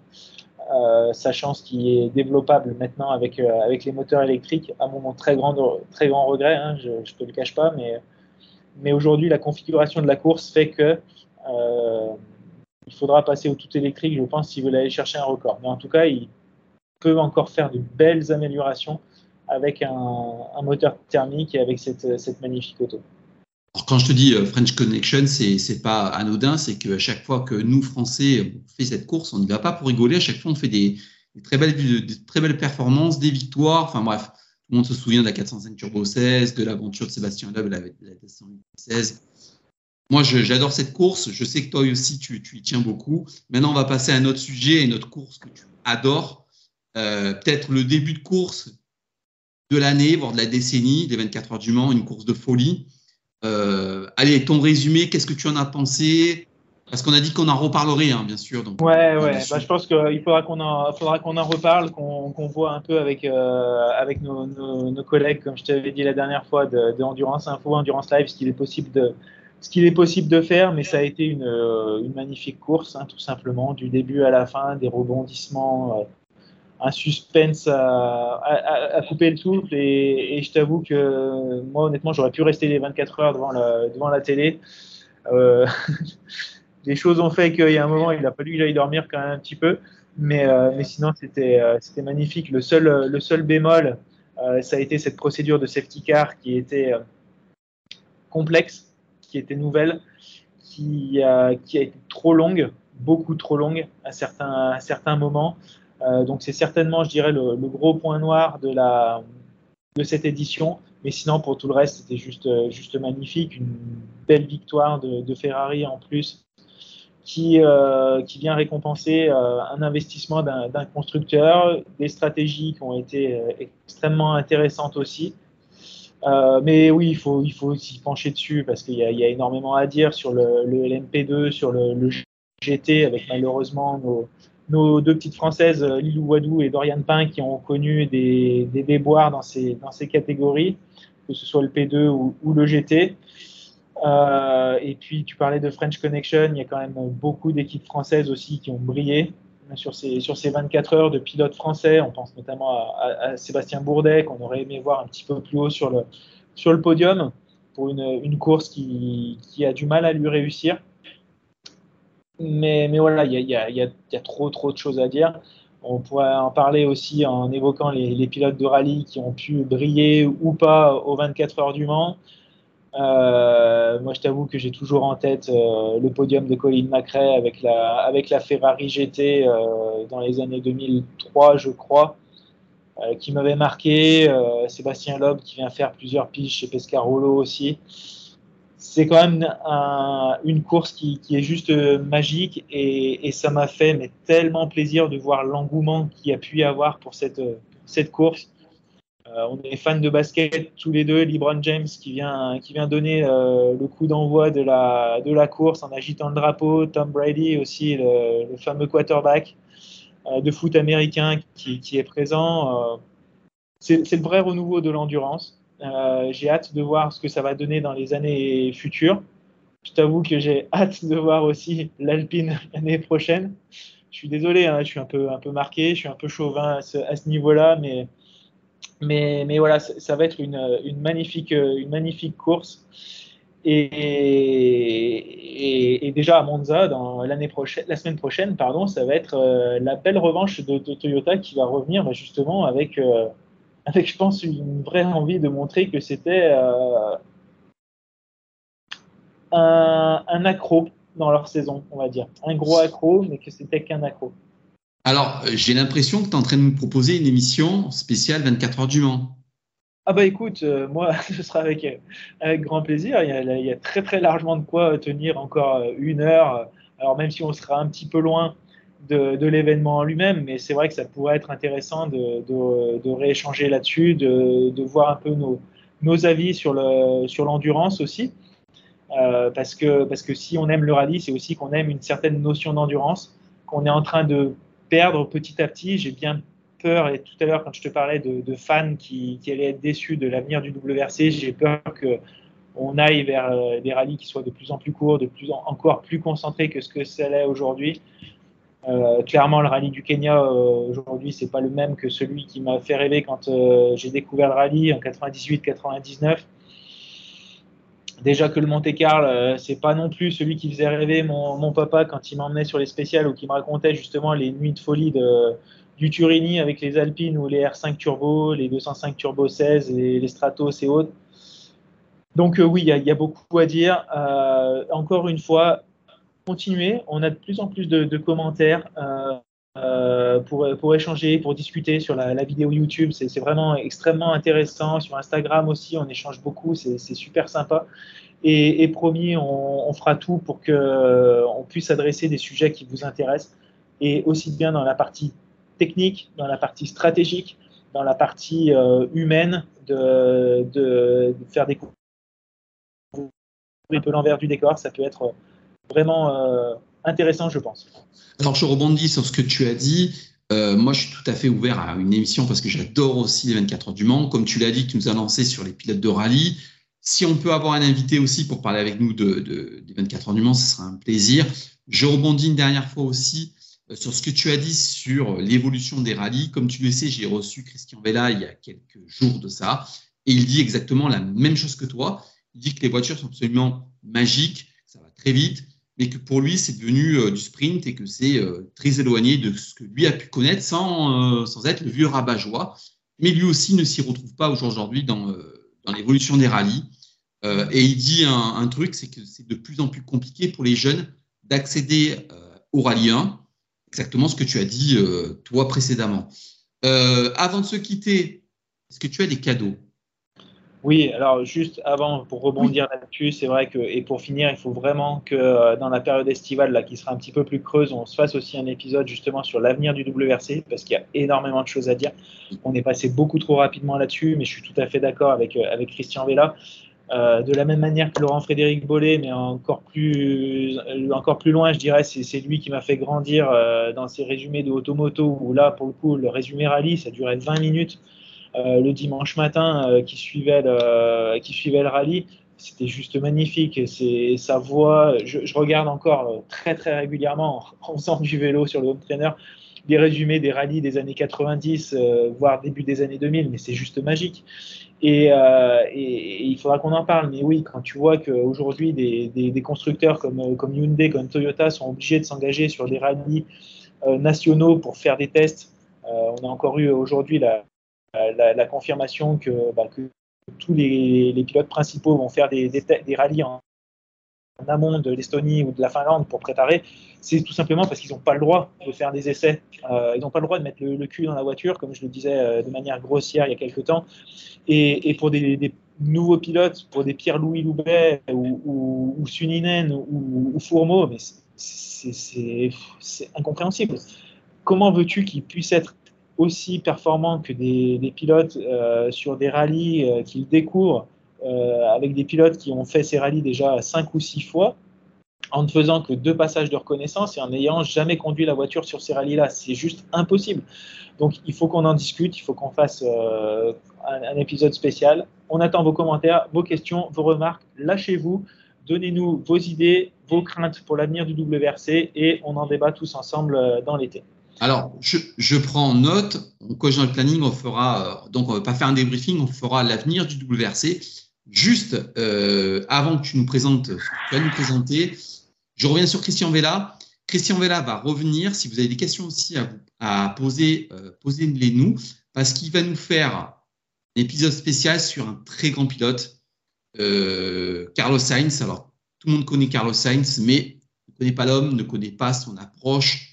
euh, sachant ce qui est développable maintenant avec, les moteurs électriques, à mon très grand, regret, hein, je ne te le cache pas, mais, aujourd'hui, la configuration de la course fait que il faudra passer au tout électrique, je pense, s'ils veulent aller chercher un record. Mais en tout cas, ils peuvent encore faire de belles améliorations avec un, moteur thermique et avec cette, magnifique auto. Alors quand je te dis euh, French Connection, c'est c'est pas anodin, c'est qu'à chaque fois que nous Français on fait cette course, on n'y va pas pour rigoler. À chaque fois, on fait des, très belles performances, des victoires. Enfin bref, tout le monde se souvient de la 405 Turbo 16, de l'aventure de Sébastien Loeb, la, la 16. moi, j'adore cette course. Je sais que toi aussi, tu, y tiens beaucoup. Maintenant, on va passer à un autre sujet, une autre course que tu adores. Euh, peut-être le début de course de l'année, voire de la décennie, des 24 heures du Mans, une course de folie. Euh, allez, ton résumé, qu'est-ce que tu en as pensé? Parce qu'on a dit qu'on en reparlerait, hein, bien sûr. Donc, ouais, ouais. Bah, je pense qu'il faudra qu'on en, faudra qu'on en reparle, qu'on voit un peu avec, euh, avec nos, nos, collègues, comme je t'avais dit la dernière fois, de, de Endurance Info, Endurance Live, ce qu'il est possible de, ce qu'il est possible de faire, mais ça a été une, euh, une magnifique course, hein, tout simplement, du début à la fin, des rebondissements, euh, un suspense à, couper le souffle. Et, je t'avoue que moi, honnêtement, j'aurais pu rester les 24 heures devant la, devant la télé. Euh, les choses ont fait qu'il y a un moment, il a fallu que j'aille dormir quand même un petit peu. Mais, mais sinon, c'était c'était magnifique. Le seul, le seul bémol, ça a été cette procédure de safety car qui était complexe qui était nouvelle, qui, qui a été trop longue, beaucoup trop longue à certains, à certains moments. Euh, donc c'est certainement, je dirais, le, gros point noir de, la, de cette édition. Mais sinon, pour tout le reste, c'était juste, juste magnifique. Une belle victoire de, Ferrari en plus, qui, euh, qui vient récompenser euh, un investissement d'un constructeur, des stratégies qui ont été extrêmement intéressantes aussi. Euh, mais oui, il faut, il faut s'y pencher dessus parce qu'il y, a énormément à dire sur le, le LMP2, sur le, le, GT, avec malheureusement nos, nos, deux petites Françaises, Lilou Wadou et Dorian Pain, qui ont connu des, déboires dans ces, catégories, que ce soit le P2 ou, le GT. Euh, et puis, tu parlais de French Connection, il y a quand même beaucoup d'équipes françaises aussi qui ont brillé sur ces, sur ces 24 heures de pilotes français. On pense notamment à, Sébastien Bourdet, qu'on aurait aimé voir un petit peu plus haut sur le, podium pour une, course qui, a du mal à lui réussir. Mais, voilà, il y a, trop, trop de choses à dire. On pourrait en parler aussi en évoquant les, pilotes de rallye qui ont pu briller ou pas aux 24 heures du Mans. Euh, moi, je t'avoue que j'ai toujours en tête euh, le podium de Colin McRae avec la, avec la Ferrari GT euh, dans les années 2003, je crois, qui m'avait marqué. Sébastien Loeb qui vient faire plusieurs piges chez Pescarolo aussi. C'est quand même une course qui, est juste magique et, ça m'a fait tellement plaisir de voir l'engouement qu'il a pu y avoir pour cette, cette course euh, on est fans de basket tous les deux. LeBron James qui vient, donner euh, le coup d'envoi de la, course en agitant le drapeau. Tom Brady aussi, le, fameux quarterback euh, de foot américain qui est présent. c'est le vrai renouveau de l'endurance. J'ai hâte de voir ce que ça va donner dans les années futures. Je t'avoue que j'ai hâte de voir aussi l'Alpine l'année prochaine. Je suis désolé, hein, je suis un peu, marqué, je suis un peu chauvin à ce, niveau-là, mais voilà, ça va être une, magnifique, course. Et, déjà à Monza, l'année prochaine, la semaine prochaine, pardon, ça va être euh, la belle revanche de, de, Toyota qui va revenir bah, justement avec, euh, avec, je pense, une vraie envie de montrer que c'était euh, un, un accro dans leur saison, on va dire. Un gros accro, mais que c'était qu'un accro. Alors, euh, j'ai l'impression que tu es en train de nous proposer une émission spéciale 24 heures du Mans. Ah bah écoute, euh, moi, ce sera avec, euh, avec grand plaisir. Il y, a, il y, a, très très largement de quoi tenir encore une heure. Alors même si on sera un petit peu loin de, l'événement en lui-même, mais c'est vrai que ça pourrait être intéressant de, de, rééchanger là-dessus, de, voir un peu nos, nos avis sur l'endurance sur aussi. Euh, parce, que, parce que si on aime le rallye, c'est aussi qu'on aime une certaine notion d'endurance, qu'on est en train de perdre petit à petit. J'ai bien peur, et tout à l'heure, quand je te parlais de, fans qui, allaient être déçus de l'avenir du WRC, j'ai peur que on aille vers euh, des rallyes qui soient de plus en plus courts, de plus en, encore plus concentrés que ce que c'est aujourd'hui. Euh, clairement, le rallye du Kenya euh, aujourd'hui, c'est pas le même que celui qui m'a fait rêver quand j'ai découvert le rallye en 98-99 déjà que le Monte Carlo, euh, c'est pas non plus celui qui faisait rêver mon, papa quand il m'emmenait sur les spéciales ou qui me racontait justement les nuits de folie du Turini avec les Alpines ou les R5 Turbo, les 205 Turbo 16 et les Stratos et autres. Donc euh, oui, il y, a beaucoup à dire. Euh, encore une fois, continuez. On a de plus en plus de, de commentaires. Euh, euh, pour, pour, échanger, pour discuter sur la, vidéo YouTube. C'est vraiment extrêmement intéressant. Sur Instagram aussi, on échange beaucoup. C'est super sympa. Et, promis, on, fera tout pour qu'on puisse adresser des sujets qui vous intéressent, et aussi bien dans la partie technique, dans la partie stratégique, dans la partie humaine, de, de, faire découvrir un peu l'envers du décor. Ça peut être vraiment intéressant, je pense. Alors, je rebondis sur ce que tu as dit. Euh, moi, je suis tout à fait ouvert à une émission parce que j'adore aussi les 24 heures du Mans. Comme tu l'as dit, tu nous as lancé sur les pilotes de rallye. Si on peut avoir un invité aussi pour parler avec nous de, des 24 heures du Mans, ce sera un plaisir. Je rebondis une dernière fois aussi euh, sur ce que tu as dit sur l'évolution des rallyes. Comme tu le sais, j'ai reçu Christian Vella il y a quelques jours de ça. Et il dit exactement la même chose que toi. Il dit que les voitures sont absolument magiques, ça va très vite mais que pour lui, c'est devenu euh, du sprint et que c'est euh, très éloigné de ce que lui a pu connaître sans, euh, sans être le vieux rabat-joie. Mais lui aussi ne s'y retrouve pas aujourd'hui dans, dans l'évolution des rallyes. et il dit un, un truc, c'est que c'est de plus en plus compliqué pour les jeunes d'accéder au rallye 1, exactement ce que tu as dit toi précédemment. avant de se quitter, est-ce que tu as des cadeaux? Oui, alors juste avant, pour rebondir là-dessus, c'est vrai que, et pour finir, il faut vraiment que euh, dans la période estivale, là, qui sera un petit peu plus creuse, on se fasse aussi un épisode justement sur l'avenir du WRC, parce qu'il y a énormément de choses à dire. On est passé beaucoup trop rapidement là-dessus, mais je suis tout à fait d'accord avec, euh, Christian Vella. Euh, de la même manière que Laurent Frédéric Bollet, mais encore plus, encore plus loin, je dirais, c'est lui qui m'a fait grandir dans ses résumés de Automoto, où là, pour le coup, le résumé rallye, ça durait 20 minutes. Euh, le dimanche matin euh, qui, suivait le, qui suivait le rallye. C'était juste magnifique. C'est sa voix. Je, regarde encore euh, très très régulièrement en, faisant du vélo sur le home trainer des résumés des rallyes des années 90, voire début des années 2000, mais c'est juste magique. Et, il faudra qu'on en parle. Mais oui, quand tu vois qu'aujourd'hui, des, des, constructeurs comme, comme Hyundai, comme Toyota sont obligés de s'engager sur des rallyes nationaux pour faire des tests, on a encore eu aujourd'hui la, la, confirmation que, bah, tous les, pilotes principaux vont faire des, des, rallyes en, amont de l'Estonie ou de la Finlande pour préparer, c'est tout simplement parce qu'ils n'ont pas le droit de faire des essais. Euh, ils n'ont pas le droit de mettre le, cul dans la voiture, comme je le disais euh, de manière grossière il y a quelques temps. Et, pour des, nouveaux pilotes, pour des Pierre-Louis Loubet ou, Suninen ou, ou Fourmeau, c'est incompréhensible. Comment veux-tu qu'ils puissent être aussi performants que des, pilotes euh, sur des rallyes euh, qu'ils découvrent euh, avec des pilotes qui ont fait ces rallyes déjà cinq ou six fois en ne faisant que deux passages de reconnaissance et en n'ayant jamais conduit la voiture sur ces rallyes-là. C'est juste impossible. Donc il faut qu'on en discute, il faut qu'on fasse un, épisode spécial. On attend vos commentaires, vos questions, vos remarques. Lâchez-vous, donnez-nous vos idées, vos craintes pour l'avenir du WRC et on en débat tous ensemble dans l'été. Alors, je, prends note. On dans le planning, on fera. Euh, donc, on ne va pas faire un débriefing, on fera l'avenir du WRC. Juste euh, avant que tu nous présentes, tu vas nous présenter. Je reviens sur Christian Vella. Christian Vella va revenir. Si vous avez des questions aussi à, poser, euh, posez-les nous, parce qu'il va nous faire un épisode spécial sur un très grand pilote, Carlos Sainz. Alors, tout le monde connaît Carlos Sainz, mais ne connaît pas l'homme, ne connaît pas son approche,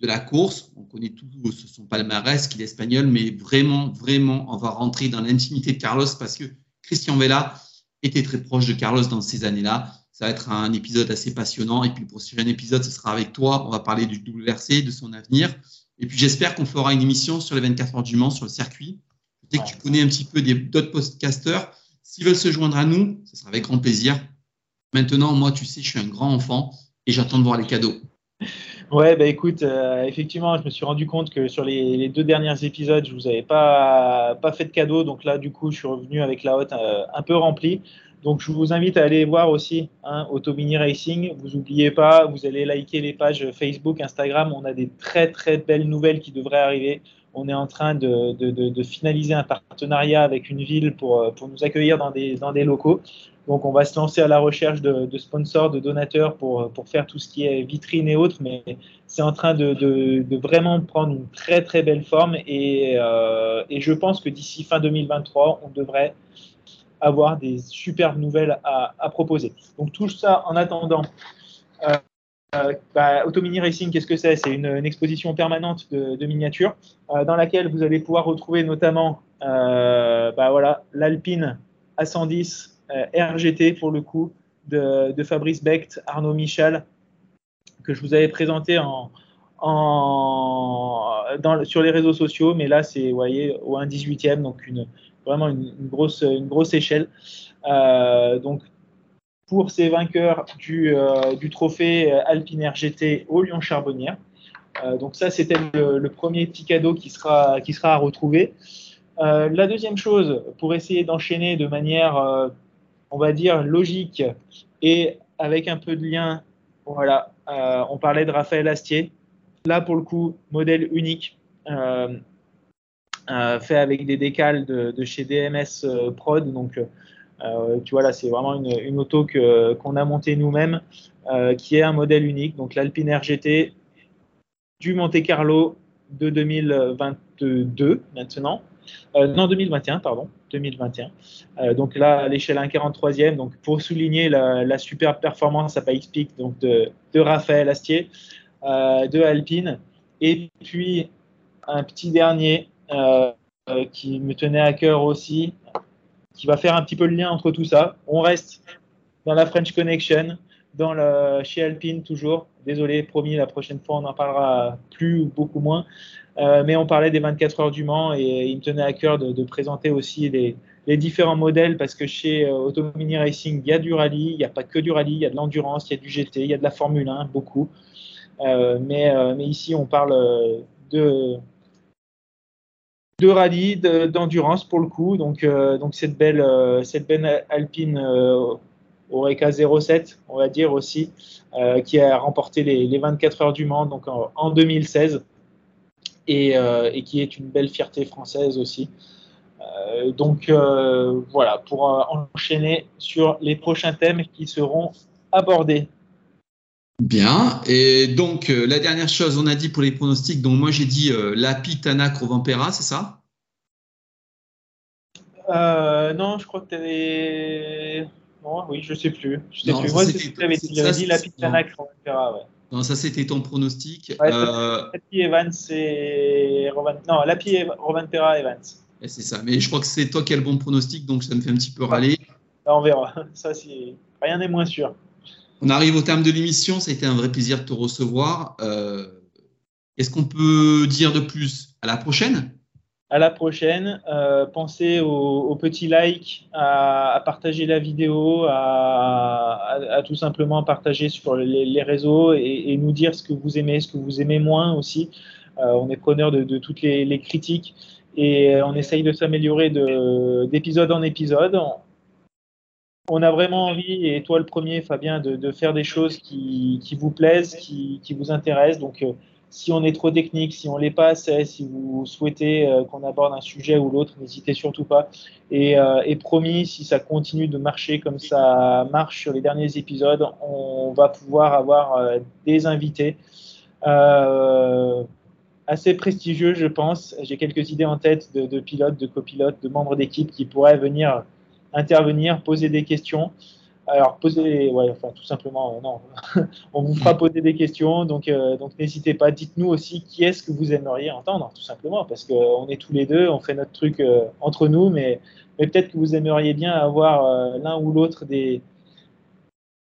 de la course. On connaît tout son palmarès, qu'il est espagnol, mais vraiment, vraiment, on va rentrer dans l'intimité de Carlos parce que Christian Vella était très proche de Carlos dans ces années-là. Ça va être un épisode assez passionnant. Et puis pour ce prochain épisode, ce sera avec toi. On va parler du WRC, de son avenir. Et puis j'espère qu'on fera une émission sur les 24 heures du Mans, sur le circuit. Dès que tu connais un petit peu d'autres podcasters, s'ils veulent se joindre à nous, ce sera avec grand plaisir. Maintenant, moi, tu sais, je suis un grand enfant et j'attends de voir les cadeaux. Ouais, bah écoute, euh, effectivement, je me suis rendu compte que sur les, deux derniers épisodes, je vous avais pas, pas fait de cadeau. Donc là, du coup, je suis revenu avec la hotte euh, un peu remplie. Donc je vous invite à aller voir aussi hein, Auto Mini Racing. Vous n'oubliez pas, vous allez liker les pages Facebook, Instagram. On a des très très belles nouvelles qui devraient arriver. On est en train de, de, de, finaliser un partenariat avec une ville pour, pour nous accueillir dans des, dans des locaux. Donc, on va se lancer à la recherche de, sponsors, de donateurs pour, pour, faire tout ce qui est vitrine et autres, mais c'est en train de, de, vraiment prendre une très très belle forme et, euh, et je pense que d'ici fin 2023, on devrait avoir des superbes nouvelles à, à proposer. Donc, tout ça en attendant. Euh, euh bah, Automini Racing, qu'est-ce que c'est? C'est une, exposition permanente de, miniatures euh, dans laquelle vous allez pouvoir retrouver notamment euh, bah, voilà, l'Alpine A110 euh, RGT pour le coup, de, Fabrice Becht, Arnaud Michel, que je vous avais présenté en, sur les réseaux sociaux, mais là c'est, voyez, au 1 18e, donc une, vraiment une, grosse, échelle. Pour ces vainqueurs du, euh, trophée Alpine RGT au Lyon Charbonnière. Euh, donc ça, c'était le, premier petit cadeau qui sera, qui sera à retrouver. la deuxième chose, pour essayer d'enchaîner de manière, on va dire, logique et avec un peu de lien, voilà, on parlait de Raphaël Astier. Là, pour le coup, modèle unique. Euh, fait avec des décales de, chez DMS euh, Prod. Donc, euh, tu vois, là, c'est vraiment une, auto qu'on a montée nous-mêmes, qui est un modèle unique. Donc, l'Alpine RGT du Monte Carlo de 2022 maintenant. non, 2021, pardon, 2021. donc là, à l'échelle 1,43e, donc pour souligner la, superbe performance à Pikes donc de, Raphaël Astier, de Alpine. Et puis, un petit dernier euh, qui me tenait à cœur aussi, qui va faire un petit peu le lien entre tout ça. On reste dans la French Connection, dans chez Alpine toujours. Désolé, promis, la prochaine fois on en parlera plus ou beaucoup moins. Euh, mais on parlait des 24 heures du Mans et il me tenait à cœur de, présenter aussi les, différents modèles parce que chez euh, Automini Racing, il y a du rallye, il n'y a pas que du rallye, il y a de l'endurance, il y a du GT, il y a de la Formule 1, beaucoup. mais, mais, ici, on parle de, de rallye, d'endurance pour le coup. Donc, euh, cette, belle, euh, cette belle Alpine euh, Oreca 07, on va dire aussi, qui a remporté les, 24 heures du Mans donc en, 2016 et, et, qui est une belle fierté française aussi. donc voilà, pour enchaîner sur les prochains thèmes qui seront abordés. Bien. Et donc, euh, la dernière chose, on a dit pour les pronostics, donc moi j'ai dit euh, Lapi, Tanak, Rovampera, c'est ça? Euh, Non, je crois que tu avais. Non, oui, je sais plus. Je sais plus. Moi, c'est ce que tu avais dit. J'avais dit Lapi, Tanak, Rovampera, ouais. Non, ça c'était ton pronostic. Ouais, euh... Lapi, Evans et. Non, Lapi, Rovampera, Evans. C'est ça. Mais je crois que c'est toi qui as le bon pronostic, donc ça me fait un petit peu râler. on verra. Ça, c'est rien n'est moins sûr. On arrive au terme de l'émission. Ça a été un vrai plaisir de te recevoir. Euh, Qu'est-ce qu'on peut dire de plus? À la prochaine À la prochaine. Euh, pensez au, petit like, à, partager la vidéo, à, tout simplement partager sur les, réseaux et, nous dire ce que vous aimez, ce que vous aimez moins aussi. Euh, on est preneur de, toutes les, critiques et on essaye de s'améliorer d'épisode en épisode on a vraiment envie, et toi le premier, Fabien, de, faire des choses qui, vous plaisent, qui, vous intéressent. Donc, euh, si on est trop technique, si on l'est pas assez, si vous souhaitez euh, qu'on aborde un sujet ou l'autre, n'hésitez surtout pas. Euh, et, promis, si ça continue de marcher comme ça marche sur les derniers épisodes, on va pouvoir avoir des invités assez prestigieux, je pense. J'ai quelques idées en tête de, de pilotes, de copilotes, de membres d'équipe qui pourraient venir intervenir, poser des questions. Alors, poser, ouais, enfin, tout simplement, euh, non, on vous fera poser des questions, donc, euh, donc n'hésitez pas. Dites-nous aussi qui est-ce que vous aimeriez entendre, tout simplement, parce qu'on est tous les deux, on fait notre truc euh, entre nous, mais, peut-être que vous aimeriez bien avoir l'un ou l'autre des,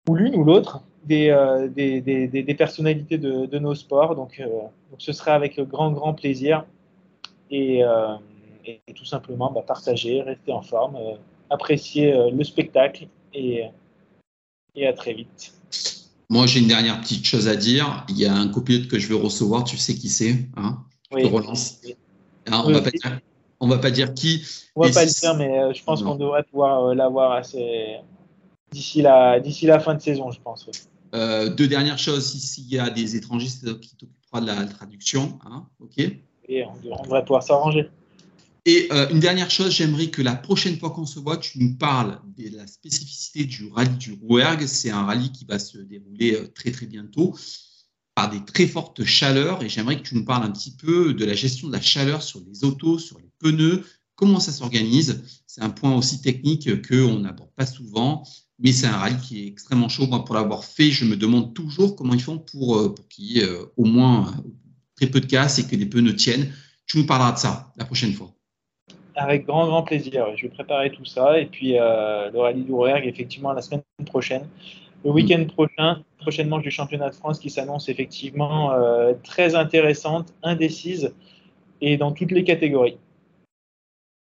ou l'une ou l'autre des, personnalités de, nos sports. Donc, ce serait avec grand, grand plaisir. Et, et tout simplement, bah, partager, rester en forme apprécier euh, le spectacle et, et à très vite. Moi, j'ai une dernière petite chose à dire. Il y a un copilote que je veux recevoir, tu sais qui c'est hein? Oui, relance. Hein, on ne va, pas dire, va pas dire qui. On va pas le dire, mais euh, je pense qu'on devrait pouvoir euh, l'avoir assez d'ici la, d'ici la fin de saison, je pense. deux dernières choses. S'il y a des étrangers, c'est qui t'occupera de la traduction. Hein, ok? Et on devrait pouvoir s'arranger. Et euh, une dernière chose, j'aimerais que la prochaine fois qu'on se voit, tu nous parles de la spécificité du rallye du Rouergue. C'est un rallye qui va se dérouler euh, très très bientôt par des très fortes chaleurs. Et j'aimerais que tu nous parles un petit peu de la gestion de la chaleur sur les autos, sur les pneus, comment ça s'organise? C'est un point aussi technique qu'on n'aborde pas souvent, mais c'est un rallye qui est extrêmement chaud. Moi, pour l'avoir fait, je me demande toujours comment ils font pour, euh, pour qu'il y ait au moins très peu de casse et que les pneus tiennent. Tu nous parleras de ça la prochaine fois. Avec grand, grand plaisir. Je vais préparer tout ça. Et puis, euh, le rallye du Rouergue, effectivement, la semaine prochaine. Le week-end prochain, prochaine manche du championnat de France qui s'annonce effectivement très intéressante, indécise et dans toutes les catégories.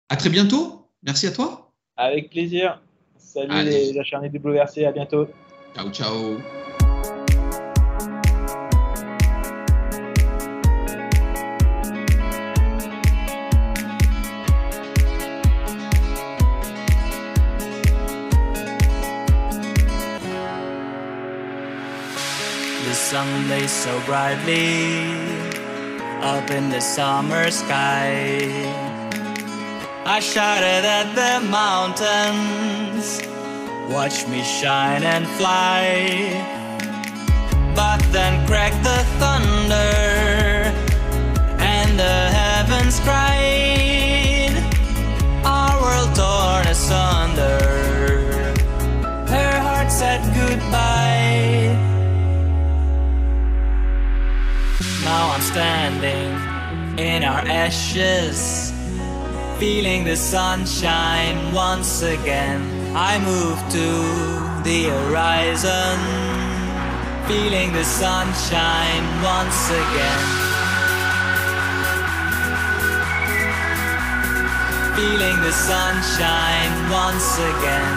À très bientôt. Merci à toi. Avec plaisir. Salut les acharnés WRC. À bientôt. Ciao, ciao. Sun lays so brightly up in the summer sky. I shouted at the mountains, watch me shine and fly. But then cracked the thunder, and the heavens cried, Our world torn asunder. I'm standing in our ashes, feeling the sunshine once again. I move to the horizon, feeling the sunshine once again. Feeling the sunshine once again.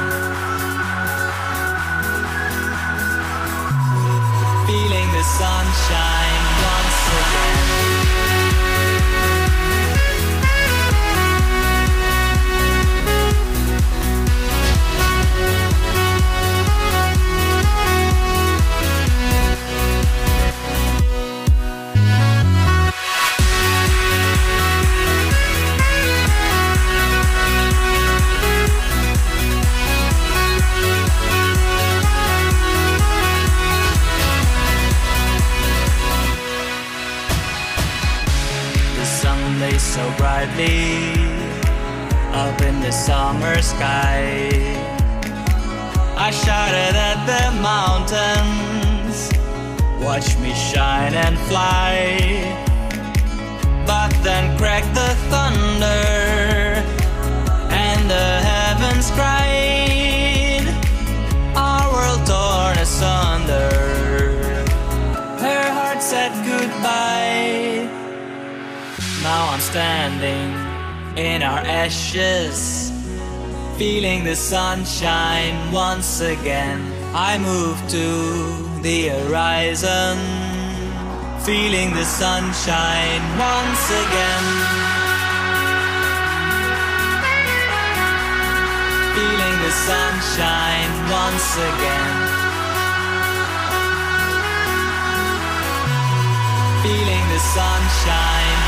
Feeling the sunshine so brightly up in the summer sky. I shouted at the mountains, watch me shine and fly. But then cracked the thunder, and the heavens cried, Our world torn asunder. Her heart said. Now I'm standing in our ashes, feeling the sunshine once again. I move to the horizon, feeling the sunshine once again. Feeling the sunshine once again. Feeling the sunshine.